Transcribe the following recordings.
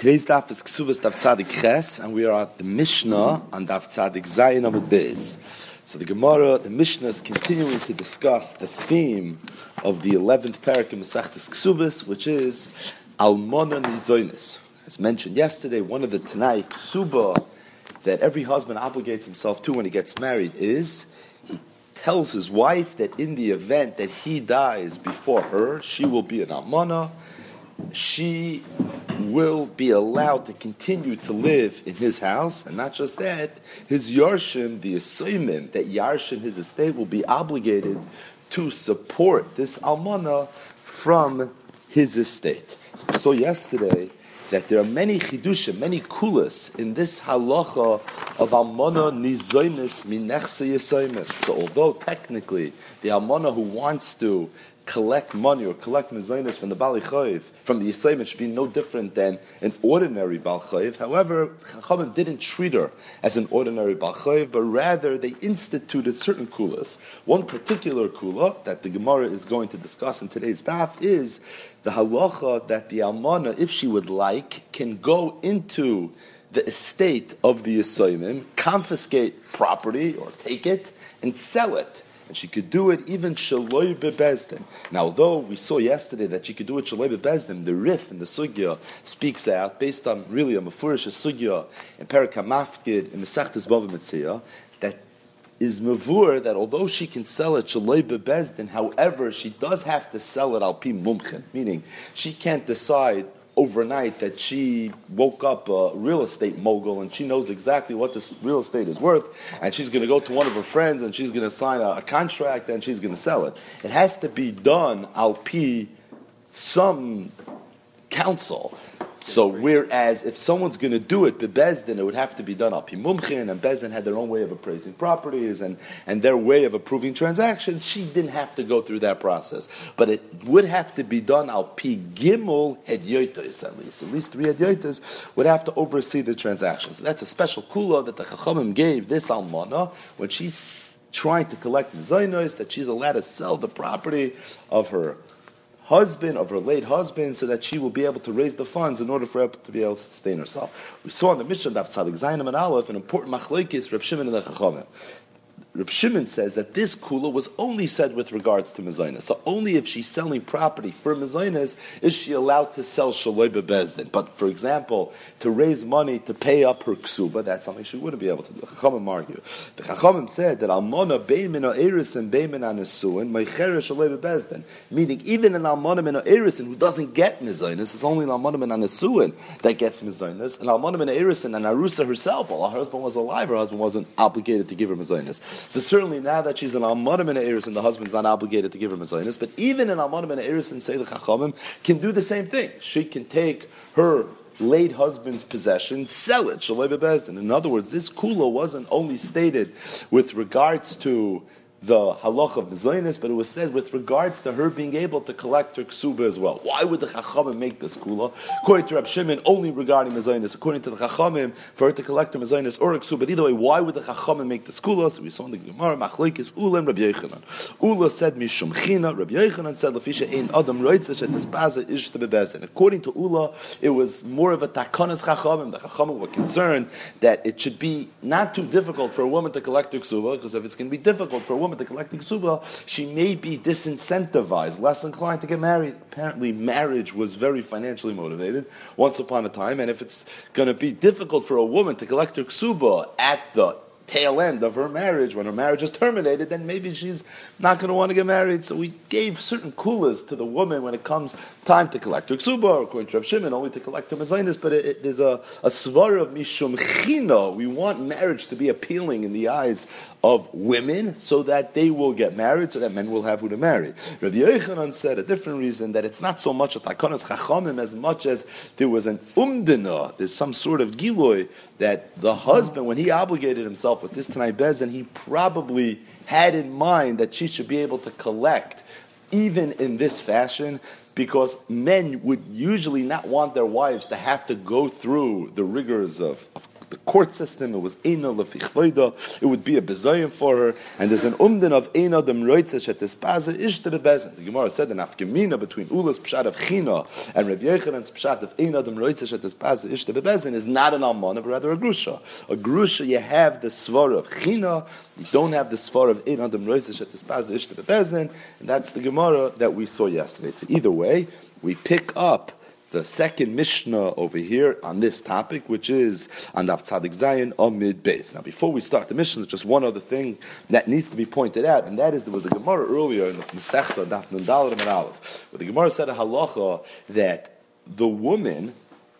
Today's daf is Ksubas Daf Tzadik Ches, and we are at the Mishnah on Daf Tzadik Zayin Amid Beis. So the Gemara, the Mishnah is continuing to discuss the theme of the 11th parak in Masechtas Ksubas, which is Almona Nizoinis. As mentioned yesterday, one of the Tanai Ksuba that every husband obligates himself to when he gets married is he tells his wife that in the event that he dies before her, she will be an Almona, she will be allowed to continue to live in his house, and not just that, his Yarshim, the assignment that Yarshim, his estate, will be obligated to support this Almana from his estate. So yesterday, that there are many chidushim, many kulas in this halacha of almana nizoinis minechse yisoimis. So although technically the almana who wants to collect money or collect mezainis from the Bali Chayiv, from the Yisayim, should be no different than an ordinary Bal Chayiv. However, Chachamim didn't treat her as an ordinary Bal Chayiv, but rather they instituted certain kulas. One particular kula that the Gemara is going to discuss in today's daf is the halacha that the Almana, if she would like, can go into the estate of the Yisayim, confiscate property or take it, and sell it and she could do it even shaloi bebezdin. Now, although we saw yesterday that she could do it shaloi bebezdin, the Rif in the Sugya speaks out based on really a Mefurish Sugya in Perikamafkid in the Sechtes Bava that is mavur that although she can sell it shaloi bebezdin, however, she does have to sell it al pi mumchen, meaning she can't decide overnight that she woke up a real estate mogul and she knows exactly what this real estate is worth and she's going to go to one of her friends and she's going to sign a, a contract and she's going to sell it. It has to be done I'll pi some counsel. So whereas if someone's going to do it, Bezdin, it would have to be done al pimumchin, and Bezdin had their own way of appraising properties and, and their way of approving transactions. She didn't have to go through that process, but it would have to be done al pi gimel hedyoitos at least. At least three hedyoitos would have to oversee the transactions. So that's a special kula that the chachamim gave this almana when she's trying to collect the that she's allowed to sell the property of her husband, of her late husband, so that she will be able to raise the funds in order for her to be able to sustain herself. We saw in the Mishnah Daf Tzadik Zayin and Aleph an important machlekes Reb Shimon and the Chachamim. Reb Shimon says that this kula was only said with regards to mezainas. So only if she's selling property for mezainas is she allowed to sell shaloi bezdin. But for example, to raise money to pay up her ksuba, that's something she wouldn't be able to do. Chachamim argue. The Chachamim said that almona beimin eris and beimin anesuin meicheres shaloi bezdin. Meaning even an almona min erisin who doesn't get mezainas, it's only an almona min anesuin that gets mezainas. And almona min erisin and arusa herself, while her husband was alive, her husband wasn't obligated to give her mezainas. So certainly now that she's an almanim and eris and the husband's not obligated to give her mazonis, but even an almanim and eris and the chachamim can do the same thing. She can take her late husband's possession, sell it, In other words, this kula wasn't only stated with regards to the halach of mezainis, but it was said with regards to her being able to collect her ksuba as well. Why would the chachamim make this kula? According to Rab Shimon, only regarding mezainis. According to the chachamim, for her to collect her mezainis or a ksuba. But either way, why would the chachamim make this kula? So we saw in the Gemara, machlekes ulam Rabbi Yechanan. Ula said mishum china. Rabbi Yechanan said lefisha ein adam roitzish at this baza ish to bebezin. According to Ula, it was more of a takanas chachamim. The chachamim were concerned that it should be not too difficult for a woman to collect her ksuba, because if it's going to be difficult for a woman woman to collect the ksuba, she may be disincentivized, less inclined to get married. Apparently, marriage was very financially motivated once upon a time, and if it's going to be difficult for a woman to collect her ksuba at the tail end of her marriage, when her marriage is terminated, then maybe she's not going to want to get married. So we gave certain kulas to the woman when it comes time to collect her ksuba, according to Reb Shimon, only to collect her mezainis. But it, it, there's a, a svar of mishum chino. We want marriage to be appealing in the eyes of women so that they will get married, so that men will have who to marry. Rabbi Yochanan said a different reason that it's not so much a takonas chachamim as much as there was an umdina, there's some sort of giloy that the husband, when he obligated himself with this Tanai Bezin, he probably had in mind that she should be able to collect even in this fashion because men would usually not want their wives to have to go through the rigors of, of the court system. It was Eina lefichvoida. It would be a bezoyim for her. And there's an umdin of Eina dem roitzesh at this baza ish the bezin. The Gemara said an afgemina between Ulas pshat of China and Rabbi Yechanan's pshat of Eina dem roitzesh at this baza ish the bezin is not an almana, but rather a grusha. A grusha, you have the svar of China, you don't have the svar of Eina dem roitzesh at this baza ish the bezin, and that's the Gemara that we saw yesterday. So either way, we pick up the second Mishnah over here on this topic, which is on Daf Tzadik Zayin Amid Beis. Now, before we start the Mishnah, just one other thing that needs to be pointed out, and that is there was a Gemara earlier in the Masechta Daf Nun Dalet and Aleph, where the Gemara said a halacha that the woman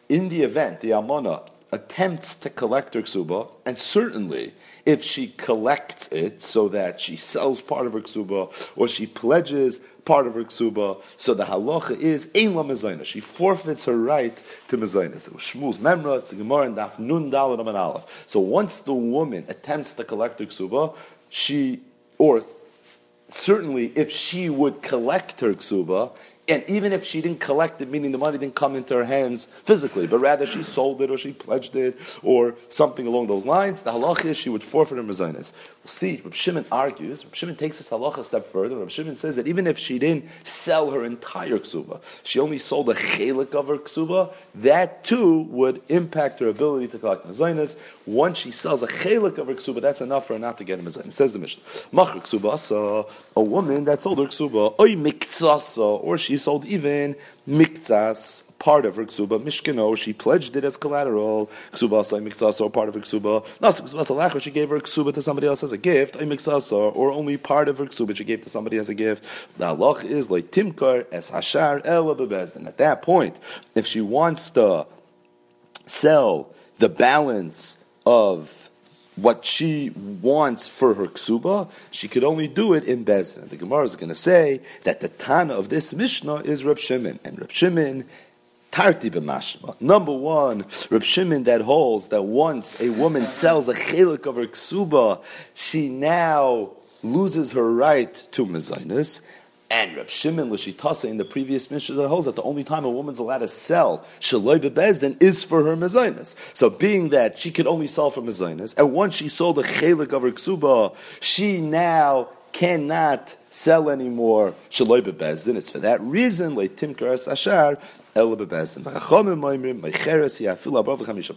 in the event, the Amana, attempts to collect her ksuba, and certainly if she collects it so that she sells part of her ksuba or she pledges part of her ksuba. So the halacha is ein la mezayna. She forfeits her right to mezayna. So Shmuel's memra, it's gemara and daf nun dal and aleph. So once the woman attempts to collect her ksuba, she or certainly if she would collect her ksuba, and even if she didn't collect it, meaning the money didn't come into her hands physically, but rather she sold it or she pledged it or something along those lines, the halach is she would forfeit her mezainis. We'll see. Reb Shimon argues. Reb Shimon takes this halach a step further. Reb Shimon says that even if she didn't sell her entire ksuba, she only sold a chelik of her ksuba, that too would impact her ability to collect mezainis. Once she sells a chelik of her ksuba, that's enough for her not to get a mezainis. Says the Mishnah. Machar ksuba a woman that sold her ksuba, oy miktsasa, or she sold even miktsas, part of her ksuba, mishkano, she pledged it as collateral, ksuba say miktsasa, or part of her ksuba, nasa ksuba she gave her ksuba to somebody else as a gift, ay or only part of her ksuba she gave to somebody as a gift. The halach is like timkar es hashar el bebezdin. At that point, if she wants to sell the balance of what she wants for her ksuba, she could only do it in Bezin. The Gemara is going to say that the Tana of this Mishnah is Reb Shimon, and Reb Shimon Tarti. Number one, Reb Shimon that holds that once a woman sells a chelik of her ksuba, she now loses her right to mezainis. And Reb Shimon Lashitasa in the previous Mishnah that holds that the only time a woman's allowed to sell Shaloi Bebezdin is for her mezainis. So being that she could only sell for mezainis, and once she sold a chelik of her ksuba, she now cannot sell anymore Shaloi Bebezdin. It's for that reason, like Timkar Ashar, Ela Bebezdin. Chachamim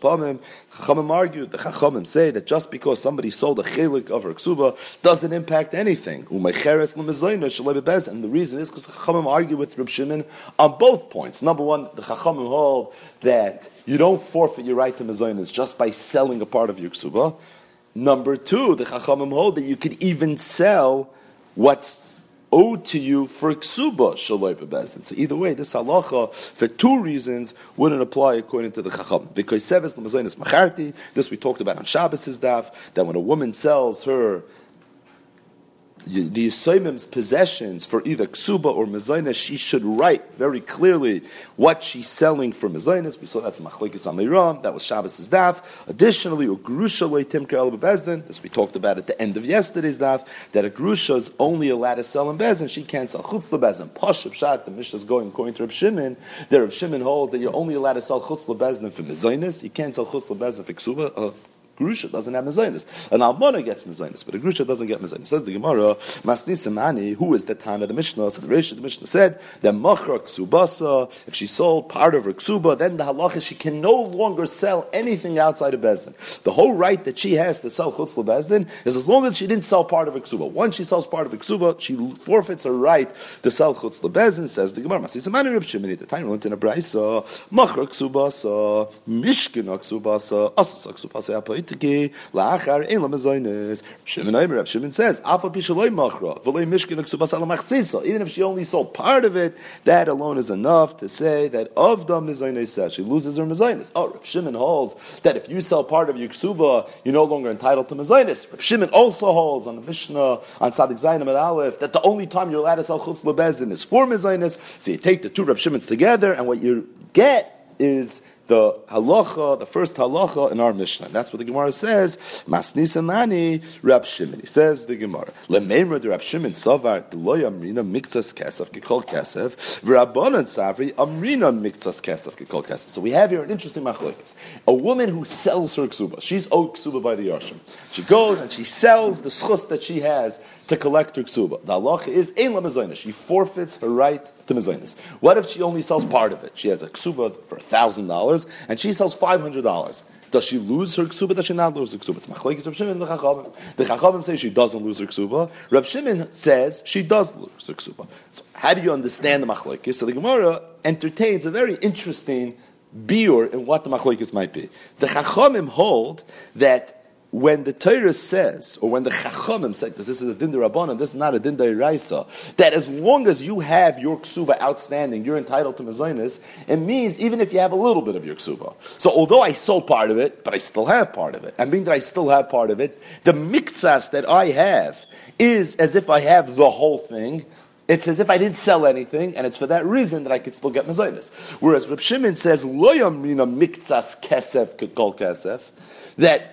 Pamim. Chachamim argued, the Chachamim say that just because somebody sold a chelik of her ksuba doesn't impact anything. Shaloi Bebezdin. And the reason is because Chachamim argue with Reb Shimon on both points. Number one, the Chachamim hold that you don't forfeit your right to mezainas just by selling a part of your ksuba. Number two, the Chachamim hold that you could even sell what's owed to you for ksuba shaloi bebezin. So either way, this halacha for two reasons wouldn't apply according to the chacham. Because seves is macharti. This we talked about on Shabbos' daf. That when a woman sells her the Yisraimim's possessions for either ksuba or mezainis, she should write very clearly what she's selling for mezainis. We saw that's machlekes amiram. That was Shabbos' daf. Additionally, ugrusha leitim kerel bebezdin. This we talked about at the end of yesterday's daf. That a grusha is only allowed to sell in bezin. She can't sell chutz lebezdin. Pashab shat. The Mishnah is going according to Reb Shimon. That Reb Shimon holds that you're only allowed to sell chutz lebezdin for mezainis. You can't sell chutz lebezdin for ksuba. Uh, Grusha doesn't have mezainis. An almana gets mezainis, but a grusha doesn't get mezainis. Says the Gemara, Masnisimani, who is the Tana of the Mishnah? So the Reish of the Mishnah said that machra ksubasa, if she sold part of her ksuba, then the halacha she can no longer sell anything outside of Bezdin. The whole right that she has to sell chutz Bezdin is as long as she didn't sell part of her ksuba. Once she sells part of her ksuba, she forfeits her right to sell chutz Bezdin. Says the Gemara, Masnisimani Reb Shimon, the time went in a brayso, machra ksubasa, mishkina ksubasa, asasa ksubasa Itiki, Lachar Ein Lamazoinis. Shimon Rav Shimon says, Pishaloi Machra, V'loi Mishkin. Even if she only sold part of it, that alone is enough to say that of the Mizoinis she loses her Mizoinis. Oh, Rav Shimon holds that if you sell part of your Ksuba, you're no longer entitled to Mizoinis. Rav Shimon also holds on the Mishnah, on Sadik Zainam at Aleph, that the only time you're allowed to sell Chutz Lebezdin is for Mizoinis. So you take the two Rav Shimons together, and what you get is the halacha, the first halacha in our Mishnah. And that's what the Gemara says. Masnisa mani Rab Shimon. He says the Gemara. Lememra the Rab Shimon savar deloy amrina mikzas kesef kekol kesef v'rabbanan savri amrina mikzas kesef kekol kesef. So we have here an interesting machlokes. A woman who sells her ksuba. She's owed ksuba by the Yarshim. She goes and she sells the schus that she has to collect her ksuba. The halacha is ein She forfeits her right to mezainis. What if she only sells part of it? She has a ksuba for thousand dollars and she sells five hundred dollars. Does she lose her ksuba? Does she not lose her ksuba? It's machlekes Reb Shimon the Chachamim. The Chachamim say she doesn't lose her ksuba. Reb Shimon says she does lose her ksuba. So how do you understand the machlekes? So the Gemara entertains a very interesting biur in what the machlekes might be. The Chachamim hold that when the Torah says, or when the Chachamim said, because this is a din and this is not a din Raisa, that as long as you have your ksuba outstanding, you're entitled to mezainis, it means even if you have a little bit of your ksuba. So although I sold part of it, but I still have part of it, and being that I still have part of it, the miktsas that I have is as if I have the whole thing, it's as if I didn't sell anything, and it's for that reason that I could still get mezainis. Whereas Reb Shimon says, lo yamina miktsas kesef kol kesef, that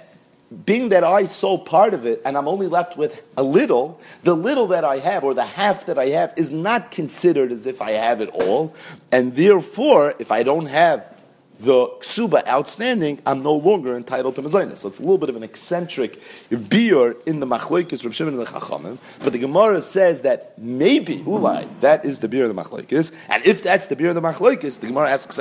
being that I sold part of it and I'm only left with a little, the little that I have or the half that I have is not considered as if I have it all. And therefore, if I don't have the ksuba outstanding, I'm no longer entitled to mezainis. So it's a little bit of an eccentric beer in the machlekes Reb Shimon and the chachamim. But the Gemara says that maybe ulai that is the beer of the machlekes, and if that's the beer of the machlekes, the Gemara asks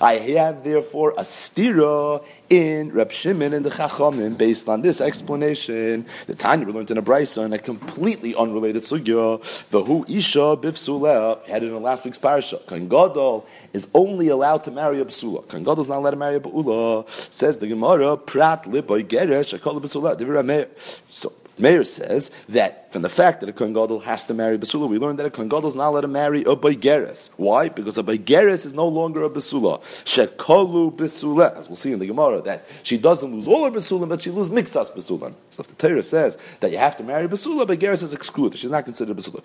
I have therefore a stira in Reb Shimon and the chachamim based on this explanation. The Tanya learned in a brisa and a completely unrelated sugya. The who isha bifsuleh had it in last week's parasha. Kan gadol is only allowed to marry a b'sula. Kan Gadol is not allowed to marry a b'ula. Says the Gemara, prat liboy geresh, akol So, Meir says that from the fact that a Kohen Gadol has to marry Basula, we learn that a Kohen Gadol is not allowed to marry a Baigeres. Why? Because a Baigeres is no longer a Basula. Shekolu Basula. As we'll see in the Gemara, that she doesn't lose all her Basula, but she loses Mixas Basula. So if the Torah says that you have to marry Basula, Baigeres is excluded. She's not considered Basula.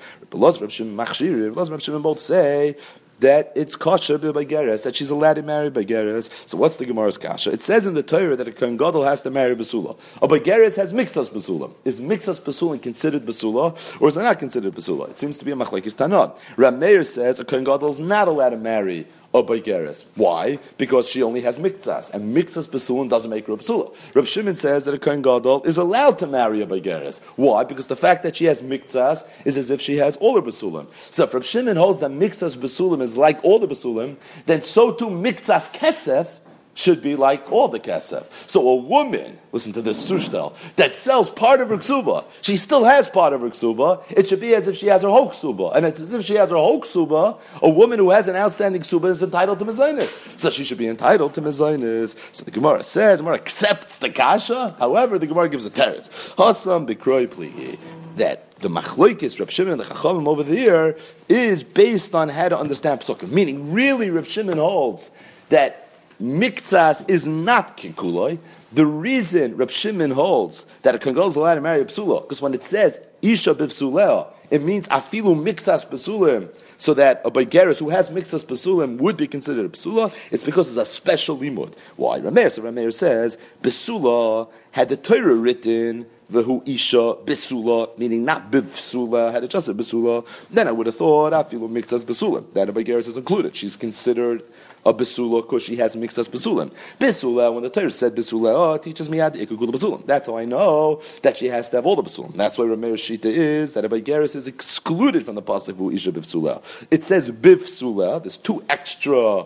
Reb Shimon Reb Shimon both say that it's kosher by Geras, that she's allowed to marry by. So what's the Gemara's kasha? It says in the Torah that a Kohen Gadol has to marry Basula. A Geras has mixas Basula. Is mixas Basula considered Basula, or is it not considered Basula? It seems to be a Machlekes Tanot. Ram Meir says a Kohen Gadol is not allowed to marry a Baigeres. Why? Because she only has mikzas, and mikzas besulin doesn't make her a besula. Reb Shimon says that a Kohen Gadol is allowed to marry a Baigeres. Why? Because the fact that she has mikzas is as if she has all her besulim. So if Reb Shimon holds that mikzas besulim is like all the besulim, then so too mikzas kesef should be like all the kesef. So a woman, listen to this sushtel, that sells part of her ksuba, she still has part of her ksuba, it should be as if she has her whole ksuba. And it's as if she has her whole ksuba, a woman who has an outstanding ksuba is entitled to mezainis. So she should be entitled to mezainis. So the Gemara says, the Gemara accepts the kasha, however, the Gemara gives a teretz. Hasam bikroy pligi. That the machloikis, Reb Shimon and the Chachamim over there is based on how to understand psukim. Meaning, really, Reb Shimon holds that Miktsas is not kikuloi. The reason Reb Shimon holds that a Kongol is allowed to marry a psula, because when it says Isha b'psuleo, it means afilu mixas psulim, so that a Baigeris who has mixas psulim would be considered a psula. It's because it's a special limud. Why? Rameir, so Rameir says, Besula had the Torah written Vehu Isha Besula, meaning not Bivsula, had it just a Besula, then I would have thought Afilu Mixas Besulim. That a Baigeris is included. She's considered a besula because she has mixas besulim. Besula, when the Torah said besula, oh, teaches me ad ikugul besulim. That's how I know that she has to have all the besulim. That's why Rameir Shita is that a is excluded from the pasuk vu isha bivsula. It says bivsula. There's two extra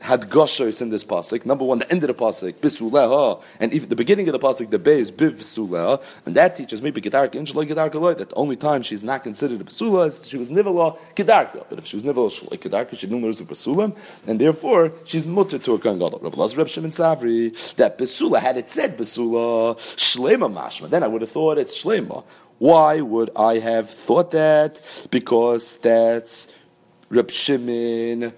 had goshos in this pasuk. Number one, the end of the pasuk, bisuleha, and even the beginning of the pasuk, the bay is bivsuleha, and that teaches me gedarka injaloi gedarka that the only time she's not considered a basula is she was nivala gedarka. But if she was nivala shaloi gedarka, she didn't learn basulam, and therefore she's mutter to a kohen gadol. Rabbi Lazar Reb Shimon Savri that basula had it said basula shlema mashma, then I would have thought it's shlema. Why would I have thought that? Because that's Reb Shimon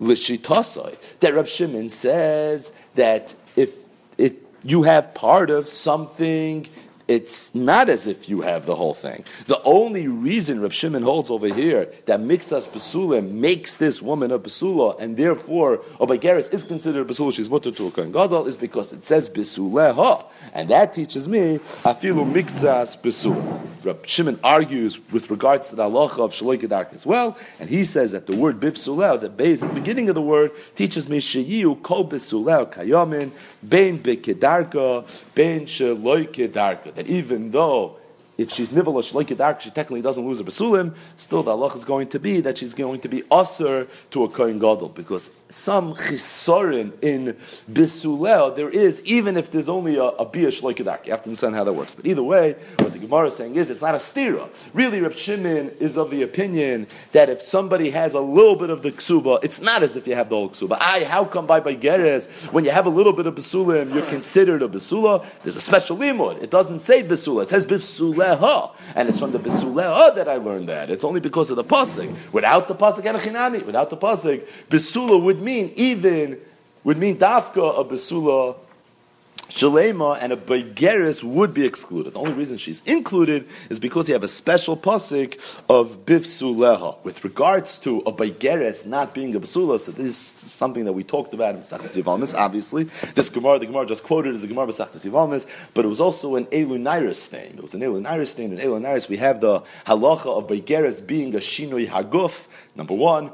That Reb Shimon says that if it, you have part of something it's not as if you have the whole thing. The only reason Reb Shimon holds over here that Mixas Basulim makes this woman a Basula, and therefore Obageris is considered a Basula, she's mutter to a Kohen Gadol, is because it says Basuleha. And that teaches me, Afilu Mixas Basula. Reb Shimon argues with regards to the halacha of Shaloi as well, and he says that the word Bifsuleh, the base the beginning of the word, teaches me Sheyiu Kol Bifsuleh Kayamin, Bein Bekedarka, Bein Shaloi Kedarka that even though if she's nivela like dark, she technically doesn't lose her basulim. Still, the Allah is going to be that she's going to be usher to a kohen gadol because some chisorin in bisuleo there is, even if there's only a, a biash like. You have to understand how that works. But either way, what the Gemara is saying is it's not a stira. Really, Reb Shimon is of the opinion that if somebody has a little bit of the ksuba, it's not as if you have the whole ksuba. I, how come by by geres when you have a little bit of basulim, you're considered a basula? There's a special limud. It doesn't say basula. It says basulah bisuleha, and it's from the bisuleha that I learned that. It's only because of the pasuk. Without the pasuk and without the pasuk, bisula would mean even would mean dafka a bisula Shalema and a Begeris would be excluded. The only reason she's included is because you have a special pasik of Bifsuleha. With regards to a Begeris not being a Bsula, so this is something that we talked about in Masachtas Yivalmis, obviously. This Gemara, the Gemara just quoted is a Gemara Masachtas Yivalmis, but it was also an Elunairis thing. It was an Elunairis thing. In Elunairis, we have the halacha of Begeris being a Shinoi Haguf, number one.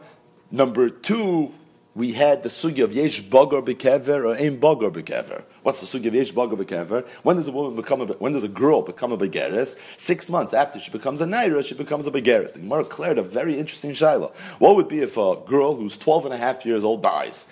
Number two, we had the sugi of yesh bogar bekever or aim bogar bekever. What's the sugi of yesh bogar bekever? When does a woman become a when does a girl become a begeris? Six months after she becomes a naira, she becomes a begeris. The Gemara declared a very interesting shaila. What would be if a girl who's 12 and a half years old dies?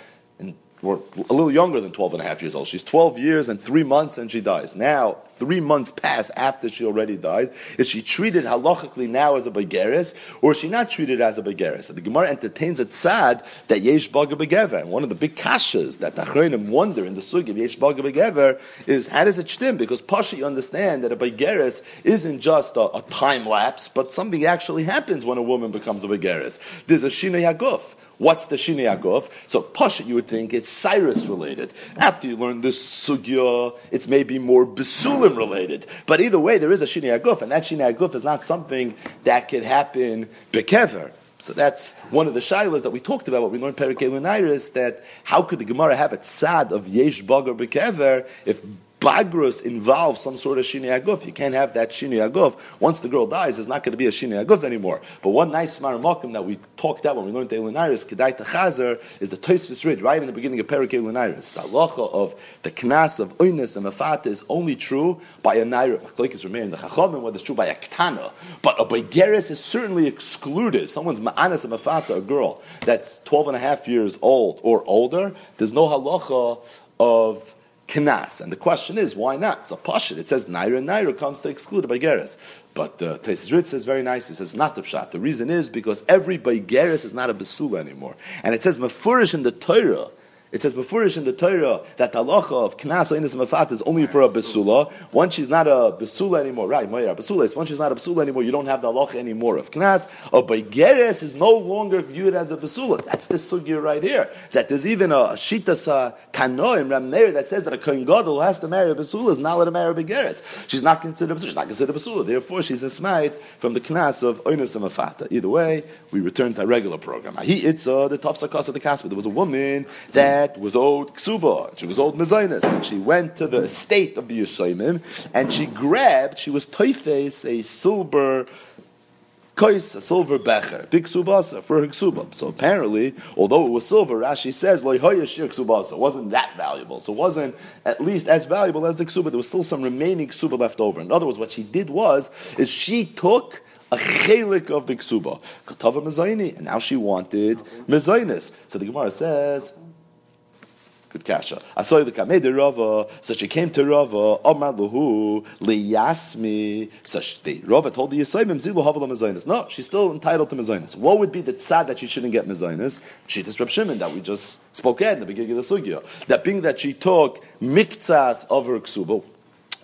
Or a little younger than 12 and a half years old. She's 12 years and three months and she dies. Now, three months pass after she already died. Is she treated halachically now as a begeris, or is she not treated as a begeris? The Gemara entertains a tzad that yesh baga begever. And one of the big kashas that the Achronim wonder in the sugi of yesh baga begever is how does it stem? Because Pasha, you understand that a begeris isn't just a, a, time lapse, but something actually happens when a woman becomes a begeris. There's a shina yaguf. What's the Shini Agov? So Pasha, you would think it's Cyrus related. After you learn this Sugya, it's maybe more Besulim related. But either way, there is a Shini Agov, and that Shini Agov is not something that could happen Bekever. So that's one of the shilas that we talked about, what we learned Perikei Lunairis, that how could the Gemara have a tzad of Yesh Bagar Bekever if bagrus involves some sort of shini aguf. You can't have that shini aguf. Once the girl dies, there's not going to be a shini aguf anymore. But one nice maramakim that we talked about when we learned the Elunairis, Kedai Tachazer, is the Toisvis Rid, right in the beginning of Perik Elunairis. The halacha of the knas of oines and mafata is only true by a naira. Machlekes remain the chachamim, whether it's true by a ktana. But a begeris is certainly excluded. Someone's ma'anas and mafata, a girl that's 12 and a half years old or older, there's no halacha of Knas. And the question is, why not? It's a pashit. It says Naira, Naira comes to exclude a Baigeris. But the uh, Tesis Rit says very nice. It says not the pshat. The reason is because every Baigeris is not a Besula anymore. And it says Mefurish in the Torah it says beforish in the Torah that the halacha of knas inis mafat is only for a besula. Once she's not a besula anymore, right? Moira besula is once she's not a besula anymore, you don't have the halacha anymore of knas. A begeres is no longer viewed as a besula. That's the sugya right here. That there's even a shitas kano in Rameir that says that a kohen gadol who has to marry a besula is not allowed to marry a begeres. She's not considered she's not considered a besula. Therefore, she's a smite from the knas of inis mafata. Either way, we return to our regular program. He it's uh, the tafsakas of the kaspa. There was a woman that that was owed ksuba, she was owed mezainis, and she went to the estate of the Yisraimim, and she grabbed, she was toifes, a silver kois, a silver becher, big subasa for her ksuba. So apparently, although it was silver, Rashi says ksubasa wasn't that valuable. So it wasn't at least as valuable as the ksuba. There was still some remaining ksuba left over. In other words, what she did was is she took a chelik of the ksuba, katava mezayini, and now she wanted mezainis. So the Gemara says. Good kasha. I saw the kamei Rava. So she came to Rava. Omar luhu liyasmi. So the Rava told the Yisayim zilu havala mezainis. No, she's still entitled to mezainis. What would be the tzad that she shouldn't get mezainis? She just Reb that we just spoke at in the beginning of the sugya. That being that she took miktsas of her ksuba.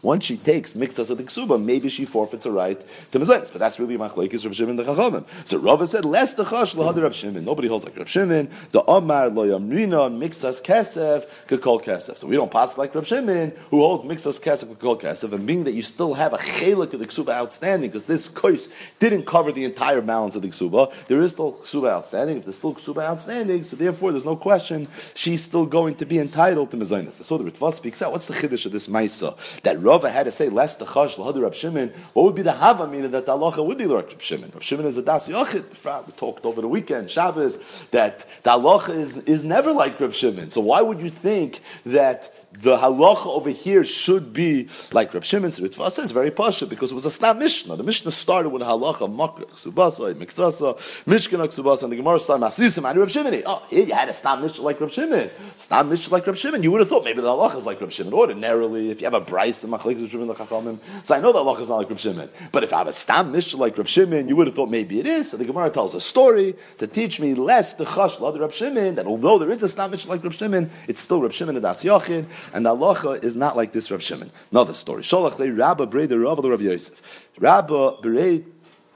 Once she takes mixas of the ksuba, maybe she forfeits a right to mezainis. But that's really machlekes Rav Shimon the Chachamim. So Rava said, "Less the chash lahad Rav Shimon." Nobody holds like Rav Shimon. The Omar lo yamrina mixas kesef kekol kesef. So we don't pass like Rav Shimon, who holds mixas kesef kekol kesef, and being that you still have a chelik of the ksuba outstanding because this kois didn't cover the entire balance of the ksuba. There is still ksuba outstanding. If there's still ksuba outstanding, so therefore there's no question she's still going to be entitled to mezainis. So the Ritva speaks out. What's the chiddush of this ma'isa that Rava had to say less the chash lahadu Rab Shimon? What would be the hava meaning that the halacha would be like Rab Shimon? Rab Shimon is a das yochid. We talked over the weekend Shabbos that the halacha is, is never like Rab Shimon. So why would you think that the halacha over here should be like Rab Shimon Ritva says very pasha because it was a snap mishnah. The mishnah started with a halacha makra ksubasa, miksasa, mishkan ksubasa, and the Gemara started masisim and Rab Shimon. Oh, here you had a snap mishnah like Rab Shimon, snap mishnah like Rab Shimon. You would have thought maybe the halacha is like Rab Shimon. Ordinarily, if you have a brayse and machlek Rab Shimon lechachamim, so I know the halacha is not like Rab Shimon. But if I have a snap mishnah like Rab Shimon, you would have thought maybe it is. So the Gemara tells a story to teach me less the chash l'ad Rab Shimon that although there is a snap mishnah like Rab Shimon, it's still Rab Shimon and Das Yochin, and the halacha is not like this Rab Shimon. Another story. Sholach le Rabba Breda Rabba the Rabbi Yosef. Rabba Breda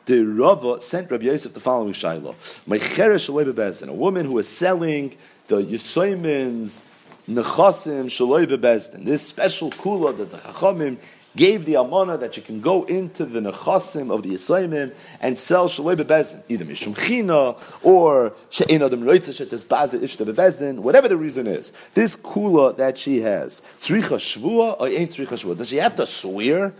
the Rava sent Rabbi Yosef the following shayla: a woman who is selling the Yisoimim's nechasim shaloi bebezdin. This special kula that the Chachamim gave the amana that you can go into the nechasim of the Yisraelim and sell shaloi bebezdin, either mishum china or she'en adam roitza shetes baze ishta bebezdin, whatever the reason is. This kula that she has, tzricha shvua or ain't tzricha shvua? Does she have to swear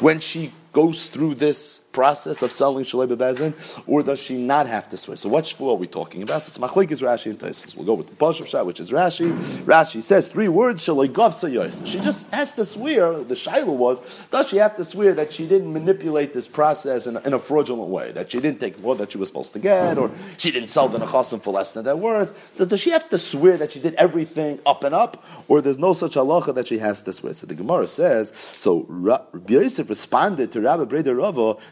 when she goes through this process of selling Shalei Bezin, or does she not have to swear? So what shvu are we talking about? It's Machlik is Rashi and Taisus. We'll go with the Pashav Shah, which is Rashi. Rashi says three words, Shalei Gavsa. She just has to swear, the Shiloh was, does she have to swear that she didn't manipulate this process in a, in a fraudulent way, that she didn't take more that she was supposed to get, or she didn't sell the Nechasim for less than their worth? So does she have to swear that she did everything up and up, or there's no such halacha that she has to swear? So the Gemara says, so Rabbi Yosef responded to Rabbi Breda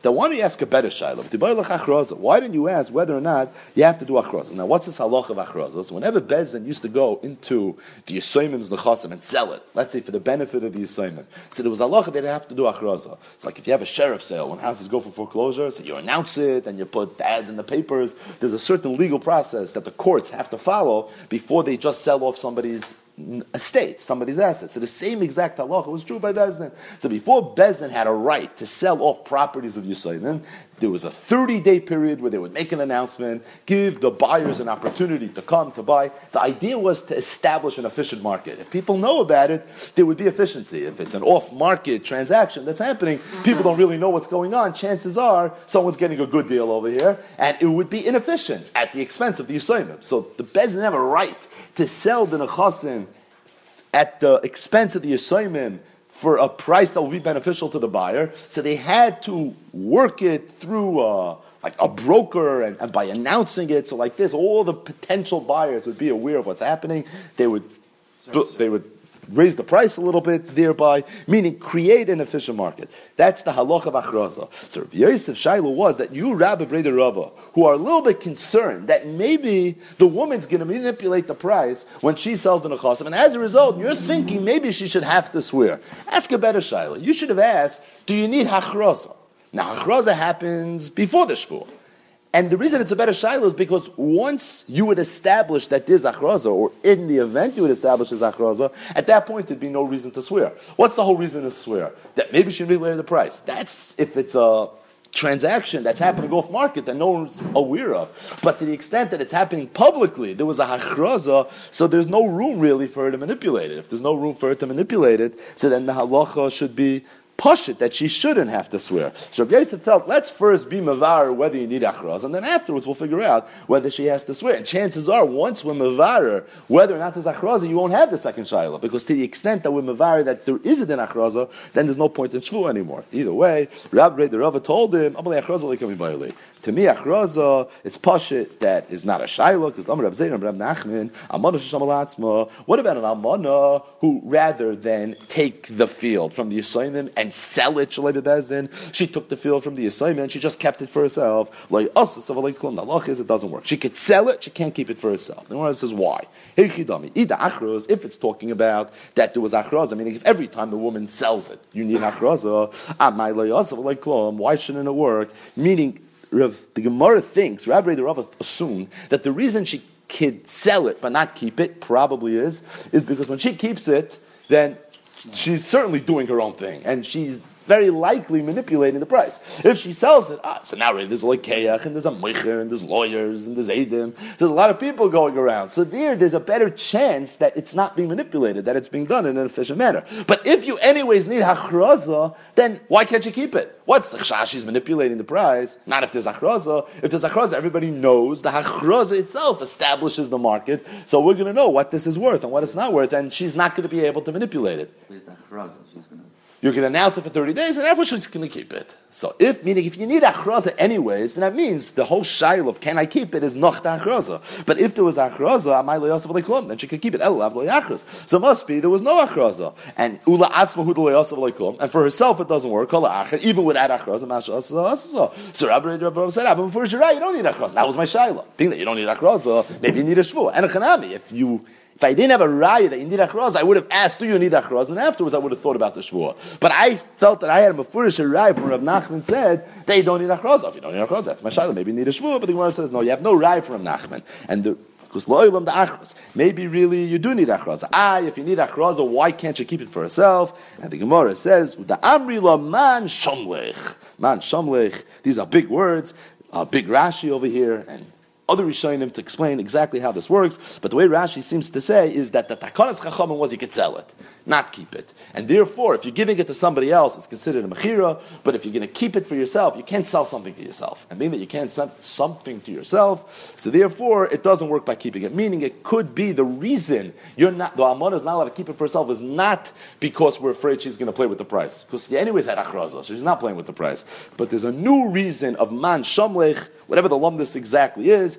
that why don't you ask a better shayla? Why didn't you ask whether or not you have to do achroza? Now, what's this halach of achroza? So, whenever Bezin used to go into the Yisoimim's nechasim and sell it, let's say for the benefit of the Yisoimim, so there was halacha they'd have to do achroza. It's like if you have a sheriff sale when houses go for foreclosure, so you announce it and you put ads in the papers. There's a certain legal process that the courts have to follow before they just sell off somebody's estate, somebody's assets. So the same exact halacha was true by Bezdin. So before Bezdin had a right to sell off properties of Yisraelim, there was a 30 day period where they would make an announcement, give the buyers an opportunity to come to buy. The idea was to establish an efficient market. If people know about it, there would be efficiency. If it's an off market transaction that's happening, people don't really know what's going on. Chances are someone's getting a good deal over here, and it would be inefficient at the expense of the Yisraelim. So the Bezdin have a right to sell the Nechasim at the expense of the Yisraelim for a price that will be beneficial to the buyer. So they had to work it through a, like a broker and, and by announcing it. So like this, all the potential buyers would be aware of what's happening. They would, they would raise the price a little bit thereby, meaning create an efficient market. That's the halach of achraza. So Rabbi Yosef Shiloh was that you, Rabbi Breda Rava, who are a little bit concerned that maybe the woman's going to manipulate the price when she sells the nechasim, and as a result, you're thinking maybe she should have to swear. Ask a better Shiloh. You should have asked, do you need hachraza? Now, hachraza happens before the shvuah. And the reason it's a better shaila is because once you would establish that there's achraza, or in the event you would establish there's achraza, at that point there'd be no reason to swear. What's the whole reason to swear? That maybe she regulated the price. That's if it's a transaction that's happening off market that no one's aware of. But to the extent that it's happening publicly, there was a hachraza, so there's no room really for her to manipulate it. If there's no room for her to manipulate it, so then the halacha should be it that she shouldn't have to swear. So Rabbi Yosef felt, let's first be mavar whether you need achraz, and then afterwards we'll figure out whether she has to swear. And chances are, once we're mavar whether or not there's achraz, you won't have the second shayla, because to the extent that we're mavar that there isn't an achraza, then there's no point in shvu anymore. Either way, Rabbi the Rava told him, to me, achraza, it's pashit that is not a shayla, because Lamar Rav Zayn Rav Nachman, amana shesham What about an amana who rather than take the field from the Yisayim and can't sell it. She took the field from the assignment. She just kept it for herself. It doesn't work. She could sell it. She can't keep it for herself. The Gemara says why? If it's talking about that there was achroza, meaning if every time the woman sells it, you need achroza. Uh, why shouldn't it work? Meaning, the Gemara thinks, Rabbi the Rav assumed that the reason she could sell it but not keep it probably is is because when she keeps it, then she's certainly doing her own thing, and she's very likely manipulating the price. If she sells it, ah, so now there's like Keach, and there's a Meicher, and there's lawyers, and there's Adim. There's a lot of people going around. So there, there's a better chance that it's not being manipulated, that it's being done in an efficient manner. But if you anyways need Hachraza, then why can't you keep it? What's the chash? She's manipulating the price. Not if there's achraza. If there's achraza, everybody knows the achraza itself establishes the market. So we're going to know what this is worth and what it's not worth, and she's not going to be able to manipulate it. She's going to you can announce it for 30 days, and everyone's going to keep it. So, if meaning if you need achraza anyways, then that means the whole shail of can I keep it is noch achraza. But if there was achraza, then she could keep it. So it must be there was no achraza, and ula atzma and for herself it doesn't work. Even without achraza, so Rabbi Rabbi said, ah, "But for Shirai, you don't need achraza." That was my shaila. Being that you don't need achraza, maybe you need a shvu and a chanami. If you if I didn't have a raya that you need achroz, I would have asked, do you need achroz? And afterwards I would have thought about the shvua. But I felt that I had a mafurish raya from Rav Nachman said that you don't need achroz. If you don't need achroz, that's my shayla. Maybe you need a shvua. But the Gemara says, no, you have no raya from Rav Nachman. And the the achros. Maybe really you do need achroza. Ah, if you need achroza, why can't you keep it for yourself? And the Gemara says, the amri la man shamlech. Man shamlech. These are big words. A big Rashi over here, and other Rishonim to explain exactly how this works, but the way Rashi seems to say is that the Takanas Chachamim was he could sell it, not keep it. And therefore, if you're giving it to somebody else, it's considered a Mechira, but if you're going to keep it for yourself, you can't sell something to yourself. And being that you can't sell something to yourself, so therefore, it doesn't work by keeping it. Meaning, it could be the reason you're not, the Amana is not allowed to keep it for herself is not because we're afraid she's going to play with the price. Because anyways had Achraza, so she's not playing with the price. But there's a new reason of Man Shamlech, whatever the lumdus exactly is,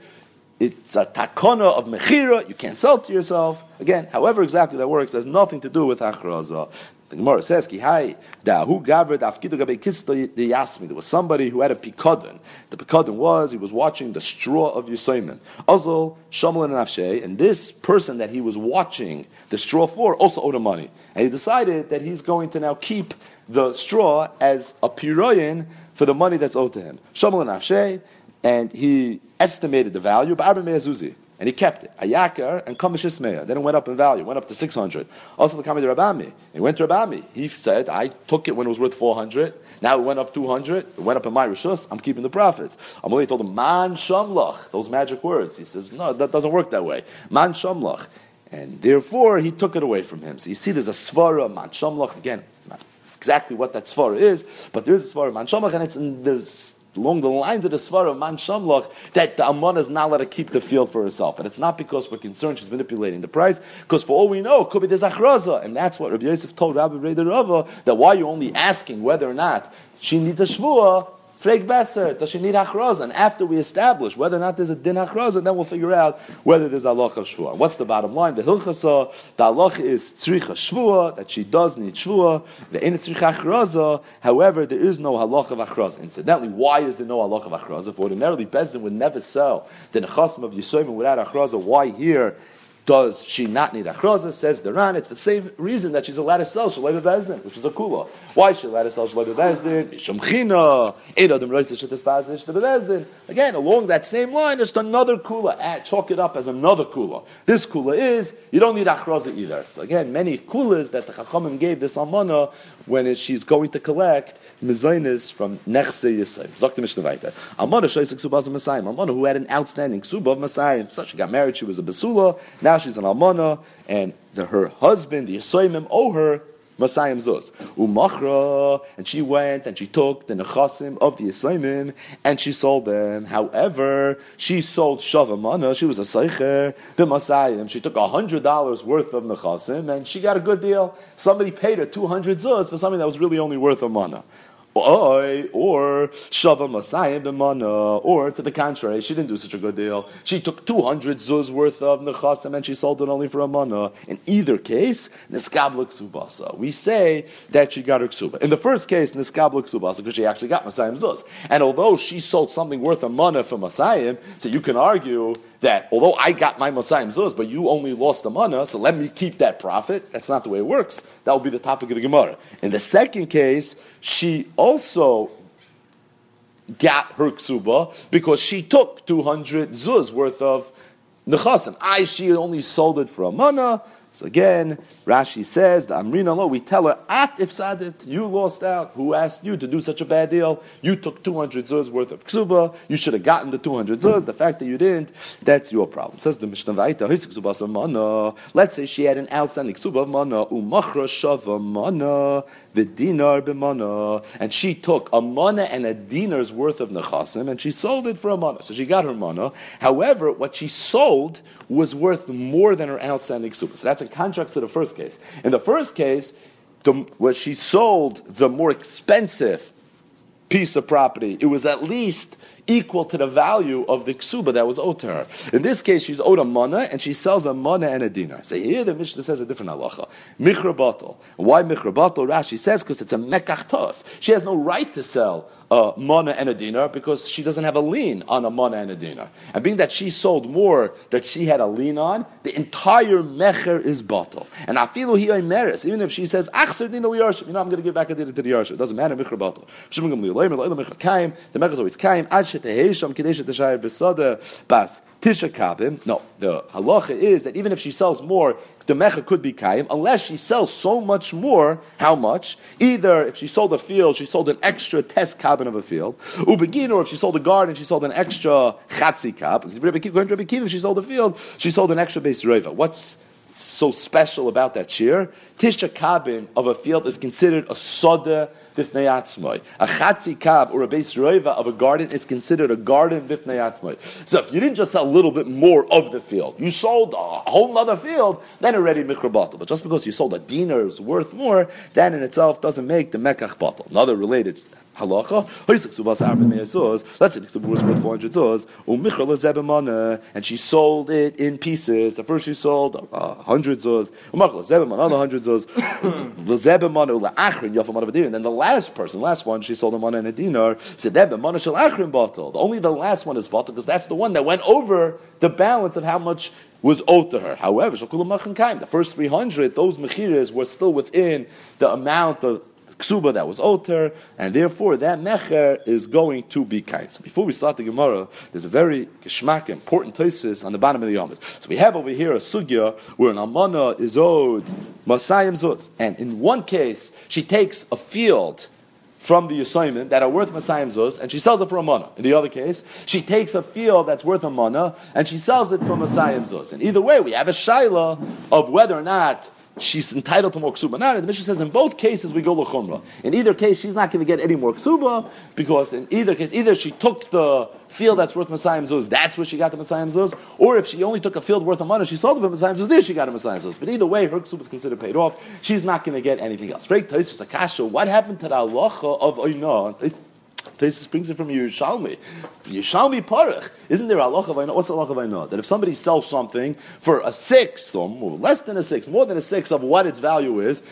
it's a takana of mechira. You can't sell to yourself. Again, however exactly that works, has nothing to do with achraza. The Gemara says, "Ki hai dahu gavred afkidu gabe kista yasmi." There was somebody who had a pikadon. The pikadon was he was watching the straw of Yisayman. Azal shamal and afshe, and this person that he was watching the straw for also owed him money, and he decided that he's going to now keep the straw as a piroyin for the money that's owed to him. Shamal and afshe, and he estimated the value, and he kept it. Ayakar and Kamishis Then it went up in value, went up to 600. Also the Kamid Rabami. He went to Rabami. He said, I took it when it was worth 400. Now it went up 200. It went up in my Rishus. I'm keeping the profits. Amalei told him, Man Shamlach. Those magic words. He says, no, that doesn't work that way. Man Shamlach. And therefore, he took it away from him. So you see, there's a svara, man shamlach, again, exactly what that svara is, but there is a svara, man shamlach, and it's in this along the lines of the Svara, Man Shamlach, that the Amman is not allowed to keep the field for herself. And it's not because we're concerned she's manipulating the price, because for all we know, it could be the Zachraza. And that's what Rabbi Yosef told Rabbi Reder Rava, that why you're only asking whether or not she needs a Shvuah, Freg Besser, she need? And after we establish whether or not there's a din achroza, then we'll figure out whether there's halach of shvua. What's the bottom line? The hilchasa, the halach is tzricha shvua, that she does need shvua. The in tzricha achroza, however, there is no halach of achroza. Incidentally, why is there no halach of achroza? If ordinarily Bezdin would never sell the nechasim of Yisoyim without achroza, why here does she not need achroza? Says the Ran. It's the same reason that she's allowed to sell shalei bezdin, which is a kula. Why is she allowed to sell shalei bezdin? Mishum Ein adam roitz shetes bazin shte bezdin. Again, along that same line, just another kula. Add, chalk it up as another kula. This kula is you don't need achroza either. So again, many kulas that the chachamim gave this almana when she's going to collect mezainis from nechse yisayim. Zok the Mishnah weiter. Almana shoyis ksubas of who had an outstanding ksuba of. So she got married. She was a besula. Now she's an almana, and the, her husband, the yisayim, owe her Masayim Zuz. Umachra, and she went and she took the nechasim of the Yisraimim and she sold them. However, she sold Shavamana, she was a Seicher, the Masayim. She took $100 worth of nechasim and she got a good deal. Somebody paid her 200 Zuz for something that was really only worth a mana. Or Shava Masayim b'mana, or to the contrary, she didn't do such a good deal. She took 200 zuz worth of nechasim and she sold it only for a mana. In either case, niskabla ksubasa. We say that she got her ksuba. In the first case, niskabla ksubasa, because she actually got Masayim zuz. And although she sold something worth a mana for Masayim, so you can argue that although I got my Masayim zuz, but you only lost the mana, so let me keep that profit. That's not the way it works. That will be the topic of the Gemara. In the second case, she also got her ksuba because she took 200 zuz worth of nechasim. I, she only sold it for a mana, so again, Rashi says, the Amrina lo, we tell her, at if sadit, you lost out. Who asked you to do such a bad deal? You took 200 zuz worth of ksuba, you should have gotten the 200 zuz. The fact that you didn't, that's your problem. Says the Mishnah Vaita. Let's say she had an outstanding ksuba of mana, umachra shava mana, the dinar b'mana, and she took a mana and a dinar's worth of nechasim, and she sold it for a mana. So she got her mana. However, what she sold was worth more than her outstanding ksuba. So that's in contrast to the first case. In the first case, the, when she sold the more expensive piece of property, it was at least equal to the value of the ksuba that was owed to her. In this case, she's owed a mana, and she sells a mana and a dinar. So here the Mishnah says a different halacha. Batal. Why batal? Rashi says because it's a mekach She has no right to sell a mana and a dinar because she doesn't have a lien on a mana and a dinar. And being that she sold more that she had a lien on, the entire mecher is bottle. And afilu hi meres, even if she says, achser dina yarshim, you know, I'm going to give back a dinar to the yarshim. It doesn't matter, mecher bottle. The mecher is always kaim, ad shetehesham, kadesh sheteshayir besada, bas. Tisha Kabim. No, the halacha is that even if she sells more, the mecha could be kaim, unless she sells so much more. How much? Either if she sold a field, she sold an extra test cabin of a field. Ubegin, or if she sold a garden, she sold an extra chatzi kab. If she sold a field, she sold an extra base reva. What's so special about that shear? Tisha cabin of a field is considered a soda A chatzi or a base roiva of a garden is considered a garden bifnei atzmai. So if you didn't just sell a little bit more of the field, you sold a whole other field, then already bottle But just because you sold a dinar's worth more, that in itself doesn't make the mekach bottle. Another related halacha. Let's say the was worth 400 zuz. And she sold it in pieces. So first she sold uh, hundred zuz. Another hundred zuz. And then the last person, last one, she sold mana and a dinar. Said bottle. Only the last one is bottle because that's the one that went over the balance of how much was owed to her. However, the first 300, those mechiras were still within the amount of ksuba that was alter, and therefore that mecher is going to be kain. So before we start the Gemara, there's a very geschmack, important tesis on the bottom of the Yomid. So we have over here a sugya where an amana is owed masayim zuz, and in one case she takes a field from the assignment that are worth Masayim Zuz, and she sells it for a mana. In the other case, she takes a field that's worth a mana, and she sells it for Masayim Zuz. And either way, we have a shaila of whether or not she's entitled to more ksuba. Now, the Mishnah says in both cases we go lechumra. In either case, she's not going to get any more ksuba because in either case, either she took the field that's worth Masayim Zuz, that's where she got the Masayim Zuz, or if she only took a field worth of money, she sold for Masayim Zuz, there she got a Masayim Zuz. But either way, her ksuba is considered paid off. She's not going to get anything else. What happened to the halacha of Oina? Taisus brings it from Yerushalmi. Yerushalmi Parach. Isn't there Allah of What's Allah of I know? That if somebody sells something for a sixth, or less than a sixth, more than a sixth of what its value is,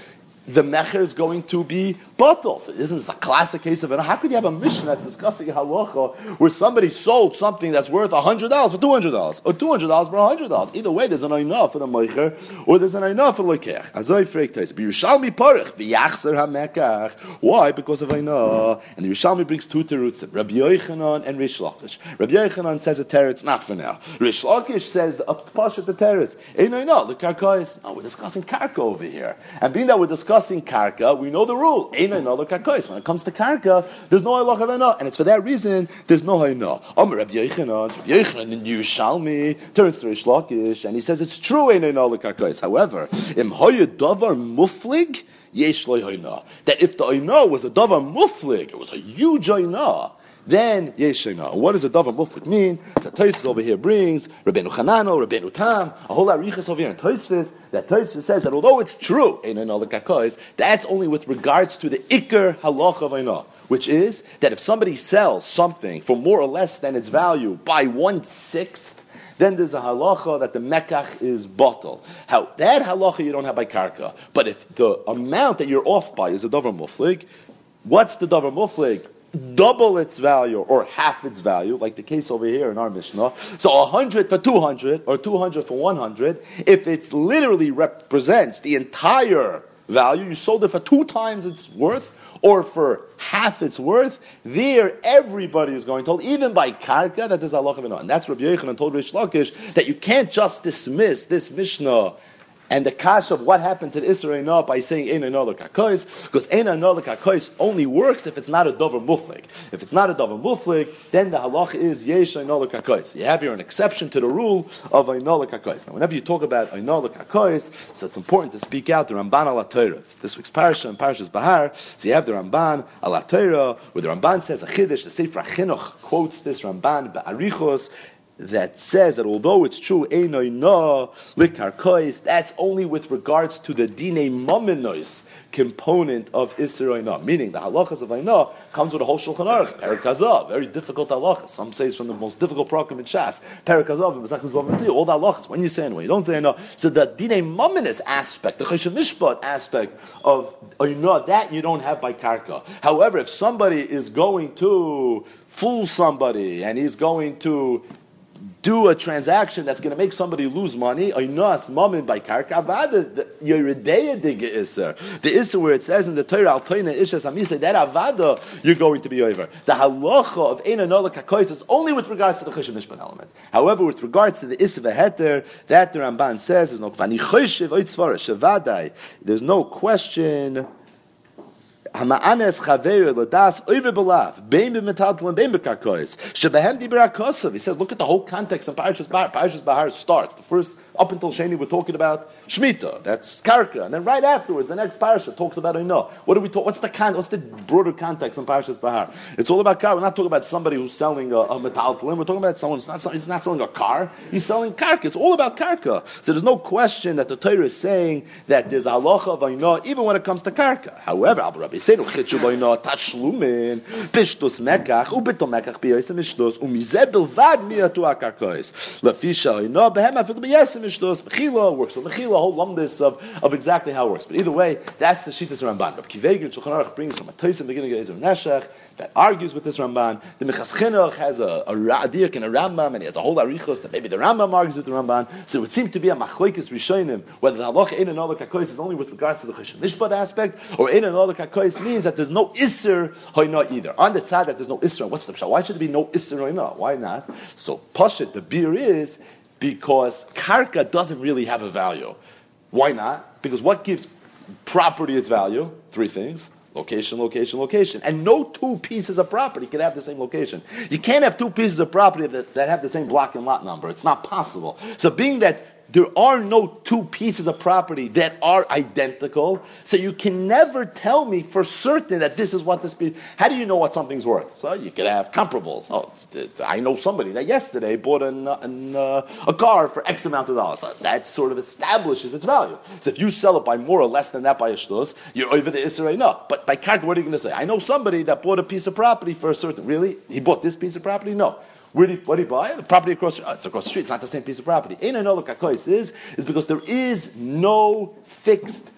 the mecher is going to be bottles. So isn't a classic case of? How could you have a mission that's discussing halacha where somebody sold something that's worth hundred dollars for two hundred dollars, or two hundred dollars for hundred dollars? Either way, there's an enough for the mecher, or there's an enough for lekech. Azay freiktais. But Yerushalmi parich v'yachzer hamekach. Why? Because of Ainah. And the Yerushalmi brings two terutzim: Rabbi Yochanan and Rish Lakish. Rabbi Yochanan says a teretz not for now. Rish Lakish says the up to the teretz. Ain't Ainah the karkais. No, we're discussing karka over here, and being that we're discussing karka, we know the rule. When it comes to karka, there's no halacha of and it's for that reason there's no Ainah. Amr Rabbi Yochanan, Rabbi Yochanan in Yerushalmi turns to Rish Lakish, and he says it's true. However, im davar muflig. Yesh That if the oina was a davar muflig, it was a huge oina, then yeshena. What does the davar muflik mean? So Tosis over here brings Rabbeinu Chanano, Rabbeinu Tam, a whole lot of over here in Tosis that Tosis says that although it's true, that's only with regards to the ikr halacha of which is that if somebody sells something for more or less than its value by one sixth, then there's a halacha that the mekach is bottle. How that halacha you don't have by karka, but if the amount that you're off by is a davar muflig, what's the davar muflig? Double its value or half its value, like the case over here in our Mishnah. So 100 for 200 or 200 for 100, if it literally represents the entire value, you sold it for two times its worth or for half its worth, there everybody is going to, even by karka, that is Allah And that's Rabbi Yochanan told Rish Lakish that you can't just dismiss this Mishnah and the kash of what happened to the Israel by saying Ein Another Kakois, because Ein Another Kakois only works if it's not a Dover Muflik. If it's not a Dover Muflik, then the halach is Yesh Another Kakois. You have here an exception to the rule of Another Kakois. Now, whenever you talk about Another Kakois, so it's important to speak out the Ramban al This week's parasha and Parashas Bahar, so you have the Ramban al where the Ramban says a Chiddush, the Sefer Chinuch quotes this Ramban Ba'arichos, that says that although it's true, likarkois, that's only with regards to the dine mominois component of Isra meaning the halachas of Aina comes with a whole Shulchan Aruch, Perikazav, very difficult halachas. Some say it's from the most difficult program in Shas. Perikazav, all the halachas, when you say when you don't say Aina. So the dine mominous aspect, the Cheshav Mishpat aspect of Aina, that you don't have by Karka. However, if somebody is going to fool somebody and he's going to do a transaction that's going to make somebody lose money, by. The iser where it says in the Torah that avada you're going to be over. The halacha of ein anola kakois is only with regards to the chesed mishpan element. However, with regards to the iser veheter, that the Ramban says is no. There's no question. Belav bein b'metaltel and bein b'karkois shebehem dibra kosav. He says, look at the whole context of Parashas Bahar. Parashas Bahar starts the first up until Sheni, we're talking about Shemitah. That's Karka. And then right afterwards, the next parasha talks about Oino. What do we talk? What's the con- What's the broader context in Parashas Bahar? It's all about car. We're not talking about somebody who's selling a, a metal We're talking about someone who's not, he's not selling a car. He's selling Karka. It's all about Karka. So there's no question that the Torah is saying that there's halacha of Oino even when it comes to Karka. However, Abu Rabbi said, Tashlumin, Pishtus Mekach, Ubito Mekach, Biyos Mishtus, Umizeh Bilvad Miyatu Akarkois. Lafisha Oino, Behem Afil Biyesim Mishtos, Mechila works with Mechila, whole lumdis of, of exactly how it works. But either way, that's the Shittas Ramban. Rabbi Kivegin Shulchan Aruch brings from a Toys in the beginning of Ezer that argues with this Ramban. The Minchas Chinuch has a, a Radiak and a Rambam, and he has a whole Arichos that maybe the Rambam argues with the Ramban. So it would seem to be a Machlekes Rishonim, whether the Halach Ein and Other Kakois is only with regards to the Cheshem Mishpat aspect, or in and Other Kakois means that there's no Isser Hoina either. On the side that there's no Isser, what's the Pshat? Why should there be no Isser Hoina? Why not? So Pashit, the beer is because karka doesn't really have a value. Why not? Because what gives property its value? Three things. Location, location, location. And no two pieces of property can have the same location. You can't have two pieces of property that, that have the same block and lot number. It's not possible. So being that there are no two pieces of property that are identical, so you can never tell me for certain that this is what this piece. How do you know what something's worth? So you can have comparables. Oh, I know somebody that yesterday bought an, an, uh, a car for X amount of dollars. That sort of establishes its value. So if you sell it by more or less than that by a shtos, you're over the Israel. No, but by karka, what are you going to say? I know somebody that bought a piece of property for a certain. Really, he bought this piece of property? No. Where what did he buy? The property across, oh, it's across the street. It's not the same piece of property. Ein another kakois is, is because there is no fixed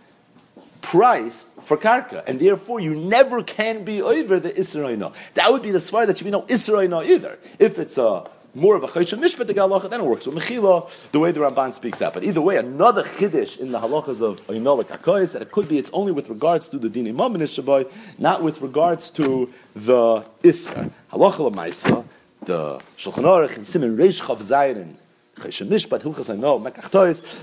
price for karka, and therefore you never can be over the Israelina. That would be the svar that should be no Israelina either. If it's a more of a chayshon mishpat the galacha, then it works with mechila the way the Ramban speaks out. But either way, another chiddush in the halachas of Oinolik Akois that it could be it's only with regards to the dini mamin not with regards to the isra halacha lemaisa the Shulchan Aruch and Simon Reish Chav Zayin Cheshem Mishpat, Hilchas Aino, Mekach